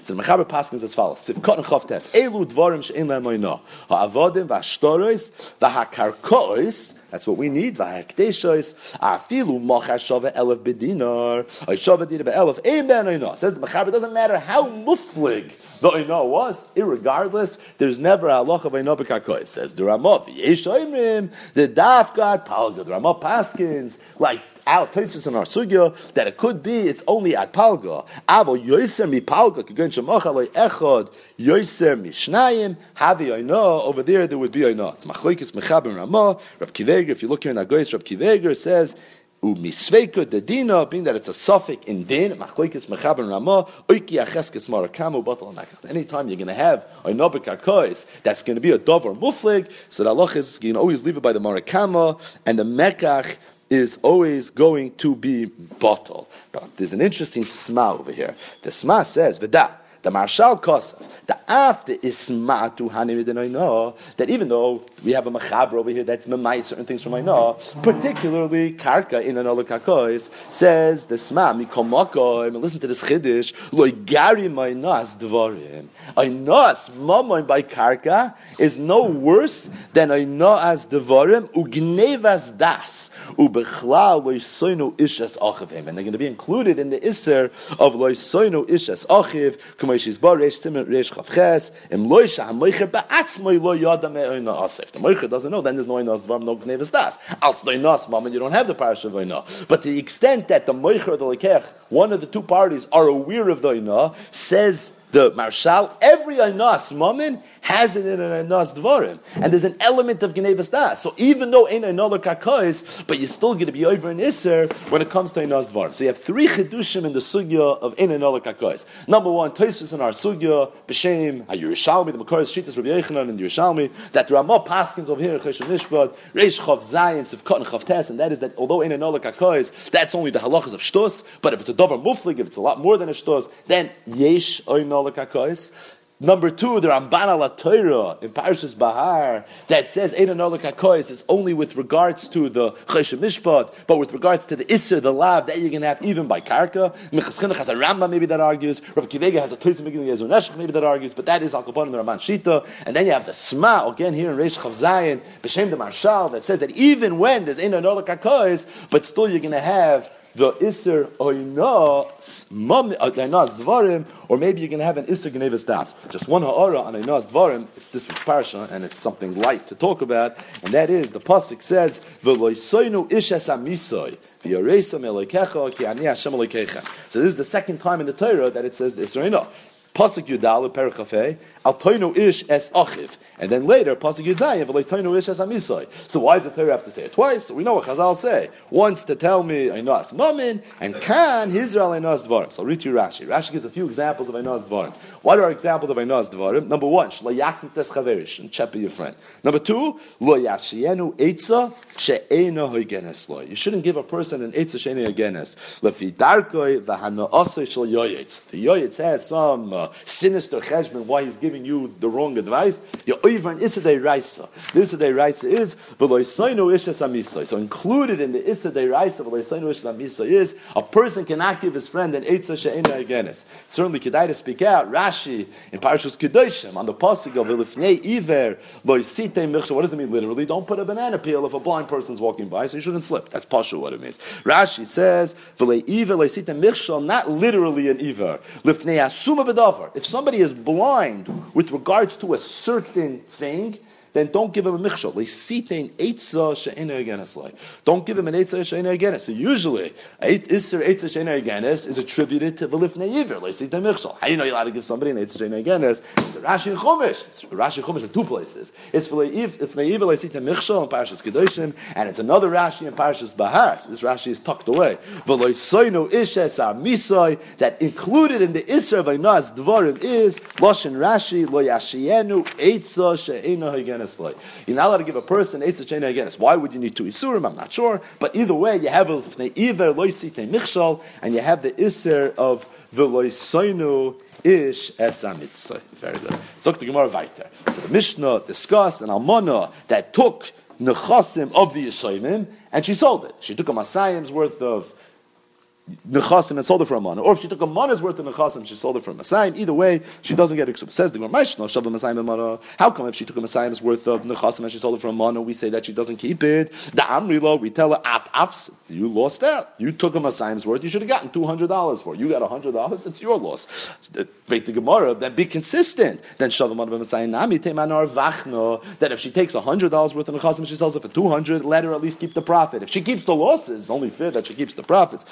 so the Mechaber Paskins as follows. Sivkot and Chavtes, Elu Dvorim She'en Le'em Oino, Ha'avodim V'ashtorois, V'hakarkois, that's what we need. V'hakdeshois, Afilu Mocha Shove Elef Bedinar, Shove Dina Be'elef. Says the Mechaber, doesn't matter how muflig the Oino was, irregardless, there's never a halacha of Oino B'karkois. Says the Ramah, V'yesh Oimrim, the Daf God, Palga, the Ramah Paskins, like out Tosus in our sugya that it could be it's only at palga. Avo yoiser mi palga kigun shemacha loy echad yoiser mishnayim havi oino over there there would be oino. It's machlokes mechabim ramah. Rab Kiveger, if you look here in Agois, Rab Kiveger says umisveika dedina, being that it's a suffix in din, machlokes mechabim ramah, oiki acheskes marakamu batal nakach. Anytime you're going to have oinobik arkois, that's going to be a dover muflig, so the Allah is you can always leave it by the marakama and the mekach is always going to be bottle. But there's an interesting sma over here. The sma says, Veda, the Marshal Kosa, the after isma to know that even though we have a machaber over here that's memai certain things from know, particularly karka in an kakois says the sma mikomoko. And listen to this chiddush loy gari nas dvarim. Ainas mamoin by karka is no worse than ainas dvarim ugnevas das ubechlal loy soinu ishes achivim, and they're going to be included in the iser of loy soinu ishes achiv kumaishis bar resh resh Chavches, Im Loisha HaMoicher Ba'atzmoi Lo Asif. The Moicher doesn't know, then there's no Oina Asvam, no Gnevis Das. Als Oina Asvam, you don't have the parish of Oina. But to the extent that the Moicher the Lekech, one of the two parties, are aware of the Oina, says the Marshal, every Oina Asmamin has it in an Anas Dvarim. And there's an element of Gnevas Das. So even though ain't another Karkais, but you're still going to be over in Isser when it comes to Anas Dvarim. So you have three Chidushim in the Sugya of ain't another Karkais. Number one, Toysvis in our Sugya, B'Shem, HaYerushalmi, the Makar Shitas Rabbi Yochanan and Yerushalmi, that there are more Paskins over here in Cheshem Mishpat, Reish Chav Zayin, Sivkot and Chav and that is that although ain't another Karkais, that's only the halachas of Shtus, but if it's a Dover Muflig, if it's a lot more than a Shtus, then Yesh Oinolak Karkais. Number two, the Ramban al Torah in Parshas Bahar that says Ein is only with regards to the Cheshem Mishpat, but with regards to the Isser, the Lav that you're going to have even by Karka. Minchas Chinuch has a Rambam maybe that argues. Rabbi Kivega has a Megillah maybe that argues, but that is Al Kapon in the Ramban Shita. And then you have the Sma again here in Reish Chav Zayin, B'Shem the Marshal that says that even when there's Ein Anolik Hakois, but still you're going to have the Isser Oinas uh, Dvarim, or maybe you can have an Isser Gnevis Das. Just one Ha'ara on Oinas Dvarim, it's this week's parsha, and it's something light to talk about, and that is, the Pasuk says, V'loisoinu Ishes Amisoy. So this is the second time in the Torah that it says this or Pasuk Yudal, Perichafei, Al Toinu Ish Es Achiv. And then later, Pasuk Yudzayin, Al Toinu Ish Es Amisai. So why does the Torah have to say it twice? So we know what Chazal say. Once to tell me I know as Mamin, and Kan, Israel I know as Dvarim. So I'll read to you Rashi. Rashi gives a few examples of I know as Dvarim. What are examples of I know as Dvarim? Number one, Shlayakim Tes Chaverish, and Chepe your friend. Number two, Lo Yashienu Eitza She'ena Hoigenes Lo. You shouldn't give a person an Eitza She'ena Hoigenes. Lefi Darkoi V'hana Osoi Shal Yoyetz. The Yoyetz has some uh, sinister cheshbon why he's giving you the wrong advice. You're over Isadei Raisa. The Isadei Raisa is V'loisoinu Ishas Amisai. So included in the Isadei Raisa V'loisoinu Ishas Amisai is a person cannot give his friend an Eitza She'ena Agenis. Certainly Kedai to speak out. Rashi in Parashas Kedoshim on the pasuk of Elifnei Iver Loisite Michsha. What does it mean literally? Don't put a banana peel if a blind person's walking by, so you shouldn't slip. That's Pasha what it means. Rashi says V'lei Iver not literally an Iver. If somebody is blind with regards to a certain thing, then don't give him a michshol. Er don't give him an eitzah she'ena aganis. Er so usually, iser eitzah she'ena aganis er is attributed to the lifnei yiver. Leisita michshol. How do you know you're allowed to give somebody an eitzah she'ena aganis? It's Rashi and Chumash. It's Rashi and Chumash in two places. It's for if lifnei yiver leisita michshol in Parashas Kedoshim, and it's another Rashi in Parashas Bahar. This Rashi is tucked away. V'loisoinu ishes misoi that included in the iser of Ainaz Dvarim is loshin Rashi lo yashienu eitzah she'ena You're not allowed to give a person Eitz Shena against. Why would you need two Isurim? I'm not sure. But either way, you have Iver Loisite Michshal, and you have the Iser of Veloisoinu Ish Esamitzah. Very good. So the Gemara Vayter. So the Mishnah discussed an Almana that took Nechasim of the Yisoimim, and she sold it. She took a Masayim's worth of nechasim and sold it for a mana, or if she took a mana's worth of nechasim, she sold it for a masayim. Either way, she doesn't get it. Says the Gemara. How come if she took a masayim's worth of nechasim and she sold it for a mana, we say that she doesn't keep it? The amrila, we tell her at afs, you lost out. You took a masayim's worth, you should have gotten two hundred dollars for. it. You got hundred dollars, it's your loss. Wait the Gemara, that be consistent. Then shavah mana masayim nami temanar vachno. That if she takes hundred dollars worth of nechasim and she sells it for two hundred, let her at least keep the profit. If she keeps the losses, it's only fair that she keeps the profits.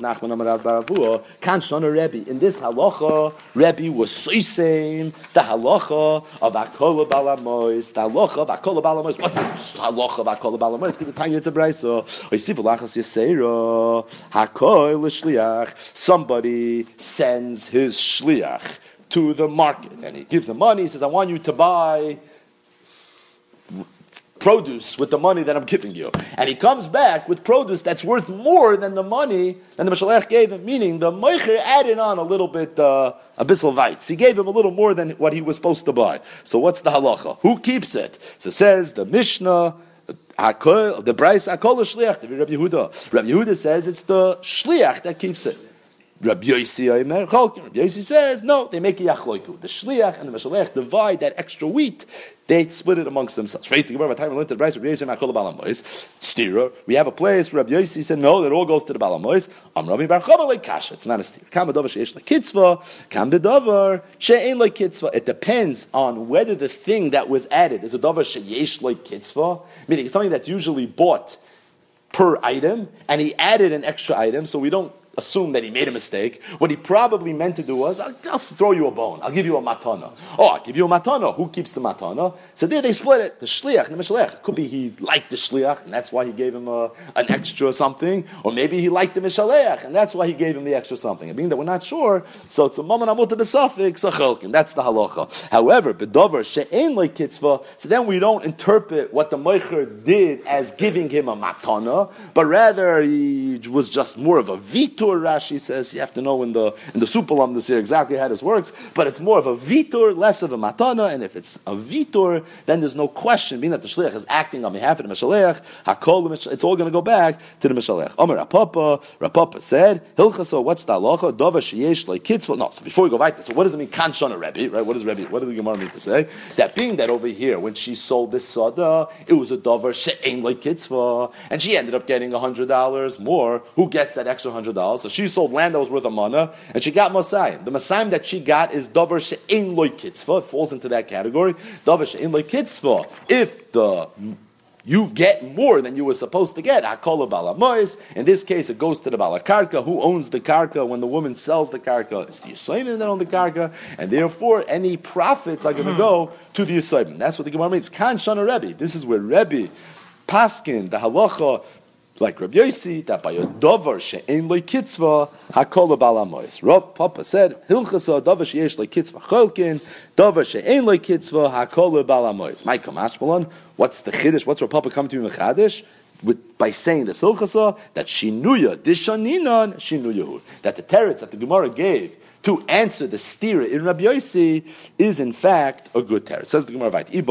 Nachman, Amr of Baravua, Rebbe. In this halacha, Rebbe was so same the halacha of Akola Balamois. The halacha of Akola Balamois. What's this halacha of Akola Balamois? Give the Tanya it's a brayso. Oisiv Lachas Yisera. Hakol Shliach. Somebody sends his shliach to the market and he gives him money. He says, "I want you to buy." Produce with the money that I'm giving you. And he comes back with produce that's worth more than the money than the Mashalech gave him, meaning the Meicher added on a little bit, uh, a bissel vites. He gave him a little more than what he was supposed to buy. So what's the halacha? Who keeps it? So it says the Mishnah, the Bryce Akol Shliach, Rabbi Yehuda. Rabbi Yehuda says it's the Shliach that keeps it. Rabbi Yossi Omer. Rabbi Yossi says, no, they make a yachloiku. The shliach and the mashalech divide that extra wheat. They split it amongst themselves. Stira. We have a place where Rabbi Yossi said, no, that all goes to the balamois. Am Rabbi Bar kasha. It's not a steer. Kam davar sheish like kitzva. Kam davar she'ein like kitzva. It depends on whether the thing that was added is a davar sheyesh like kitzva, meaning something that's usually bought per item, and he added an extra item, so we don't assume that he made a mistake. What he probably meant to do was, I'll, I'll, throw you a bone. I'll give you a matana. Oh, I'll give you a matana. Who keeps the matana? So there they split it. The shliach and the mishalech. Could be he liked the shliach, and that's why he gave him a, an extra something. Or maybe he liked the mishalech, and that's why he gave him the extra something. I mean that we're not sure, so it's a moment amut besafik and That's the halacha. However, bedover she'en like kitzvah. So then we don't interpret what the meicher did as giving him a matana, but rather he was just more of a vitor vitur. Rashi says you have to know in the in the supalam this year exactly how this works, but it's more of a vitur, less of a matana. And if it's a vitur, then there's no question, being that the shliach is acting on behalf of the mishaleach, hakol, it's all going to go back to the mishaleach. Omer Rav Papa, Rapapa said, Hilchaso, what's the halacha? Dova sheyesh like kitzvah. No, so before we go back to so what does it mean? Kanshana Rebbe, right? What does Rebbe? What does the Gemara mean to say? That being that over here when she sold this sada, it was a dover she'ain like and she ended up getting hundred dollars more. Who gets that extra hundred dollars? So she sold land that was worth a mana, and she got Masayim. The Masayim that she got is Dover She'in Loy Kitzvah. It falls into that category. Dover She'in Loy Kitzvah. If the you get more than you were supposed to get. Akola balamois. In this case, it goes to the balakarka. Who owns the karka when the woman sells the karka? It's the Yisraelim that own the karka, and therefore any profits are going to hmm. go to the Yisraelim. That's what the Gemara means. Kan Shana Rebbe. This is where Rebbe Paskin, the halacha like Rabbi Yossi, that by a dover she'en loy kitzva, hakol balamois. Rav Papa said, hilchasa dover she'esh loy kitzva cholkin, dover she'en loy kitzva, hakol balamois. Michael Mashmalon, what's the chiddush? What's Rav Papa coming to me chiddush? With, by saying this hilchasa, that shinuya, dishaninan, shinuyahu. That the teretz that the Gemara gave to answer the stira in Rabbi Yossi is in fact a good teretz. Says the Gemara, Vite, If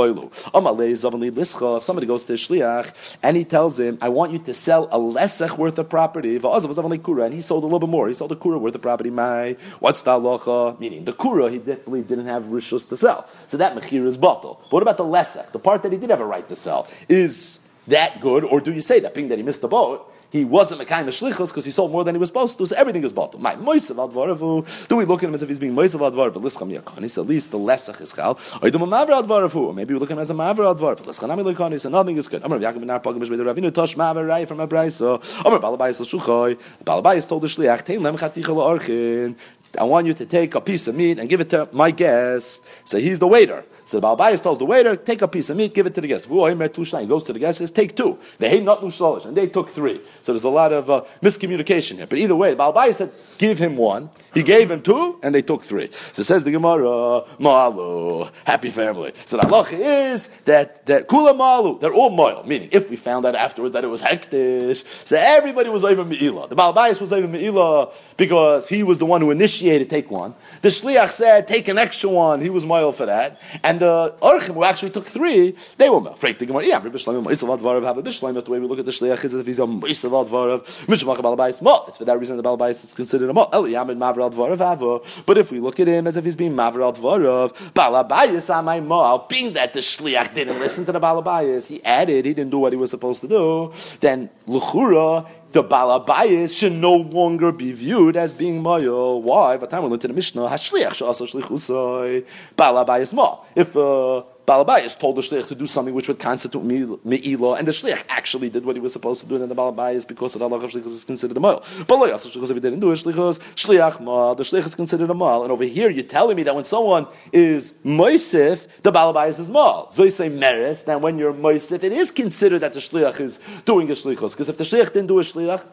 somebody goes to shliach and he tells him, "I want you to sell a lesech worth of property," and he sold a little bit more. He sold a kura worth of property. My, what's the halacha? Meaning the kura, he definitely didn't have rishus to sell, so that mechir is bottle. But what about the lesech, the part that he did have a right to sell? Is that good, or do you say that being that he missed the boat? He wasn't Mekayim Shlichus because he sold more than he was supposed to, so everything is bottled. My Moisav Advaravu, do we look at him as if he's being Moisav Advaravu, Lischam Yakonis, at least the Lesach is Chal, or do Mavra Advaravu, or maybe we look at him as a Mavra Advaravu, Lischanami Likonis, and nothing is good. Amr Yaakov Ben Arpagim is the Ravinu Tosh Mavra Rai from a Braiso, Amr Balabayis Shuchoi, Balabayis told the Shliach, Tein Lem Chaticha Orchin, I want you to take a piece of meat and give it to my guest. So he's the waiter. So the Balbayas tells the waiter, take a piece of meat, give it to the guest. He goes to the guest, and says, take two. They hate not nushalish, and they took three. So there's a lot of uh, miscommunication here. But either way, the Balbayas said, give him one. He gave him two, and they took three. So says the Gemara, malu, happy family. So the halacha is that that kula malu, they're all moil. Meaning, if we found out afterwards that it was hektish, so everybody was over me'ilah. The Balbayas was over me'ilah because he was the one who initiated initiated, take one. The shliach said, take an extra one. He was moil for that. And the orchim who actually took three, they were afraid to Gemara. Yeah, Rabbi Shlomo Moisav Dvarav have a Bishloim. The way we look at the shliach is that if he's a Moisav Dvarav, Mishmach Balabais Mo. It's for that reason the Balabais is considered a Mo. Eliyamid Mavral Dvarav Hava. But if we look at him as if he's being Mavral Dvarav, Balabais Amai Mo. Being that the shliach didn't listen to the Balabais, he added, he didn't do what he was supposed to do. Then Luchura the balabayis should no longer be viewed as being mayo. Why? By the time we learned to the Mishnah, hashliach she'asa shlichusay balabayis ma. If uh, Balabayas told the shliach to do something which would constitute me'ila, and the shliach actually did what he was supposed to do, and the Balabayas, because of the Allah of shlichus, is considered a mal. But also if he didn't do it, shlichus, shliach mal, the shliach is considered a mal. And over here, you're telling me that when someone is moisif, the Balabayas is mal. Say meris, then when you're moisif, it is considered that the shliach is doing a shlichus, because if the shliach didn't do a shliach,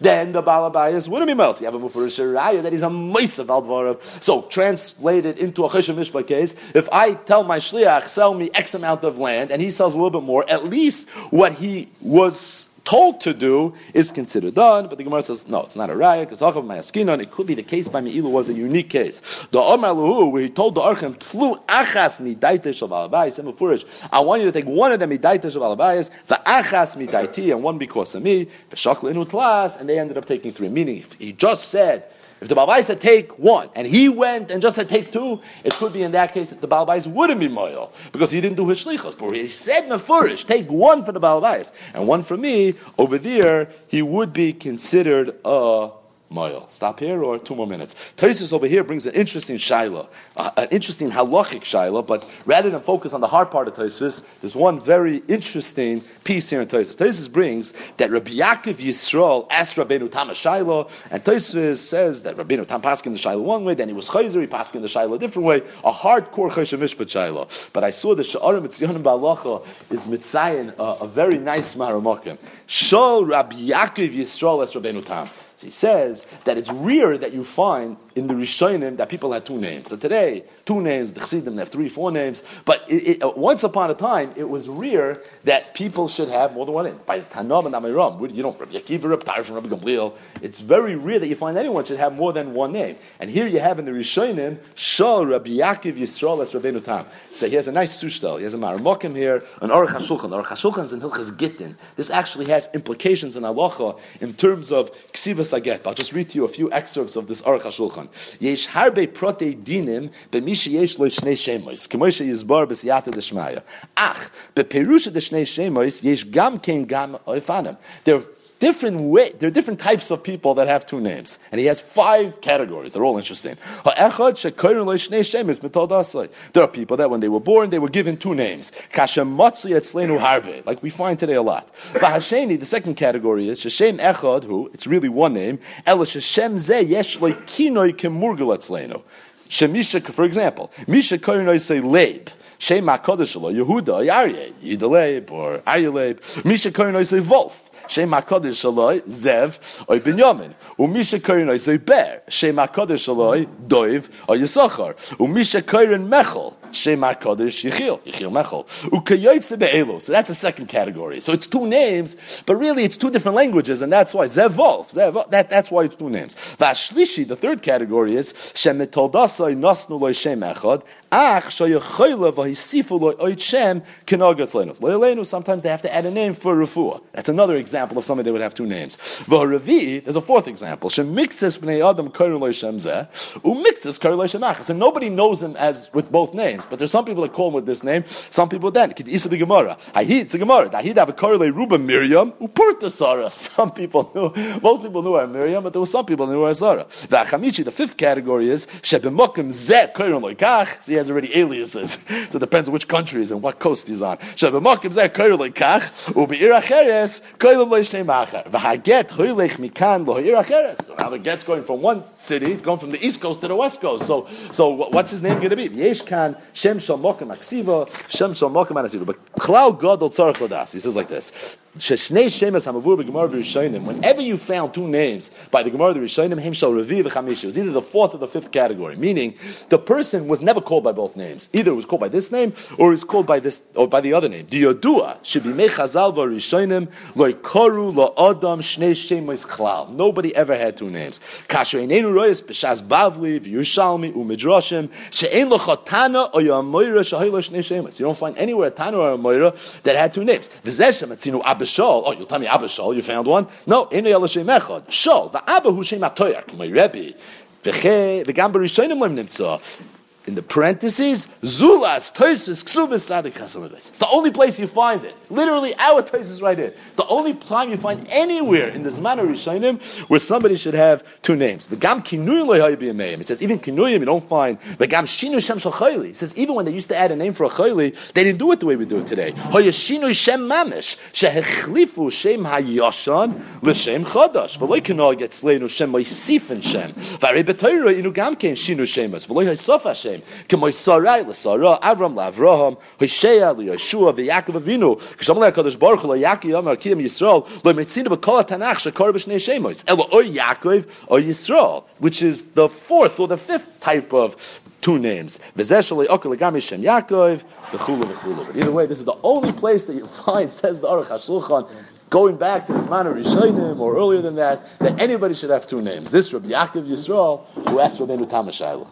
then the Balabayas wouldn't be Mels. You have a Mufurish Raya that he's a Moisav Aldvarav. So, translated into a Cheshem Mishpah case, if I tell my Shliach, sell me X amount of land, and he sells a little bit more, at least what he was told to do is considered done, but the Gemara says no, it's not a raya because Achav Mayaskinon. It could be the case by Meilu was a unique case. The Omar Luhu, where he told the Archem, Tlu achas midaite shel balabayis, and Mufurish, I want you to take one of them midaite shel balabayis, the achas midaiti, and one because of me, the shakla inu tlas, and they ended up taking three. Meaning, he just said if the Balbais said take one, and he went and just said take two, it could be in that case that the Balbais wouldn't be moyal because he didn't do his shlichos. But he said mefurish, take one for the Balbais and one for me. Over there, he would be considered a mile. Stop here or two more minutes. Tosis over here brings an interesting shaila, uh, an interesting halachic shaila, but rather than focus on the hard part of Tosis, there's one very interesting piece here in Tosis. Tosis brings that Rabbi Yaakov Yisrael asked Rabbeinu Tam a shaila, and Tosis says that Rabbeinu Tam passed in the shaila one way, then he was chayzer, he passed in the shaila a different way, a hardcore chayshah mishpat shaila. But I saw the Sha'arim Mitzyonim Ba'alacha is mitzayin, uh, a very nice maharamokim. Shol Rabbi Yaakov Yisrael as Rabbeinu Tam. So he says that it's rare that you find in the Rishonim that people had two names. So today, two names, the Chassidim have three, four names. But it, it, uh, once upon a time, it was rare that people should have more than one name. By Tanam and Amiram, you know, from Yakiv, Reb from Rabbi Gamliel, it's very rare that you find anyone should have more than one name. And here you have in the Rishonim, Shal Rabbi Yaakov Yisrael as Rabbeinu Tam. So he has a nice sushtel. He has a Maramokim here, an Aruch HaShulchan. Aruch HaShulchan is in Hilchas Gittin. This actually has implications in halacha in terms of Ksivas Aget. I'll just read to you a few excerpts of this Aruch HaShulchan. Shulchan. Yesh harbe prote dinim b'mishi yesh lo shnei shemos, k'mo yizbar b'siyata d'shmaya. Ach, beperusha d'shnei shemos yesh gam ken gam oifanim. There are different way, there are different types of people that have two names. And he has five categories. They're all interesting. There are people that when they were born, they were given two names. Like we find today a lot. The second category is Sheshem Echad, who, it's really one name. For example, Misha Korinoi say Leib. Shem HaKadosh Yehuda, Aryeh, Yidaleib, or Aryeleib. Misha Korinoi say Wolf. Shem HaKadosh Shaloi, Zev, or Binyamin. Umisha Korin Oisei Ber, Shem HaKadosh Doiv, or Yisachar. Umisha Korin Mechel, Shem HaKadosh Yechiel, Yechiel Mechel. So that's a second category. So it's two names, but really it's two different languages, and that's why. Zev Wolf, Zev, that, that's why it's two names. Vashlishi, the third category is, Shem Metoldasai Nasnu Loi Shem Ach. Sometimes they have to add a name for Refuah. That's another example of somebody that would have two names. There's a fourth example. And nobody knows him as with both names, but there's some people that call him with this name, some people then. Kid isa b'gemara. Ahid, it's a gemara. Ahid have a kariloi ruba Miriam, upurta Sarah. Some people knew, most people knew her Miriam, but there were some people who knew her Sarah. V'achamichi, the fifth category is, shebemokim zeh kariloi kach. So he has already aliases. So it depends which country he's in, what coast he's on. Shebemokim zeh kariloi kach, ube'ir acheres, kariloi so now the get's going from one city, going from the east coast to the west coast. So, so what's his name going to be? Yesh kan Shem Shal Mokim Aksiva, Shem Shal Mokim Anasiva. But Klal Gadol Tzarech Ladas. He says like this. Whenever you found two names by the Gemara the Rishonim, Him Shal Revi v'Chamishi, it was either the fourth or the fifth category. Meaning, the person was never called by both names. Either it was called by this name or it was called by this or by the other name. The should be Mechazal v'Rishonim loy koru lo Adam shnei shemois klal. Nobody ever had two names. Kasher einenu royes b'shas bavli v'Yushalmi u'midrashim she'en lo chatana or yamoira shahayla shnei shemois. You don't find anywhere a Tana or a Moira that had two names. Oh, you'll tell me Abishol, you found one? No, Inu Yel Shem Echad. Shol, v'Abba hu Shem Atoyak, my Rebbe. In the parentheses, Zulas, Toisus, Ksubis, Sadik, It's the only place you find it. Literally, our Toisus right here. The only time you find anywhere in the Zman Rishainim where somebody should have two names. The Gam Kinuyim It says even Kinuyim you don't find. The Gam Shinu Shem Shachayli. It says even when they used to add a name for a Chayli, they didn't do it the way we do it today. Hoyashinu Shem Mamish. Shehechlifu Shem Hayashan L'Shem Chadash. V'loy Kinol get slain Shem Moisifin Shem. V'arei B'toyra Inu Gam Ken Shinu Shemas. V'loy Haysof Hashem. Hashem. K'moy Sarai l'Sara, Avram l'Avraham, Hoshea l'Yeshua v'Yakov Avinu. K'shem l'Hakadosh Baruch Hu l'Yaki Yomar Kiyam Yisrael lo'metzina b'kol HaTanach shekar b'shnei Shemois. Elo or Yaakov or Yisrael, which is the fourth or the fifth type of two names. V'zeh okel legami Shem Yaakov, v'chulu v'chulu. But either way, this is the only place that you find, says the Aruch HaShulchan, going back to Zman Rishonim or earlier than that, that anybody should have two names. This Rabbi Yaakov Yisrael, who asked Rabbeinu Tamashayla.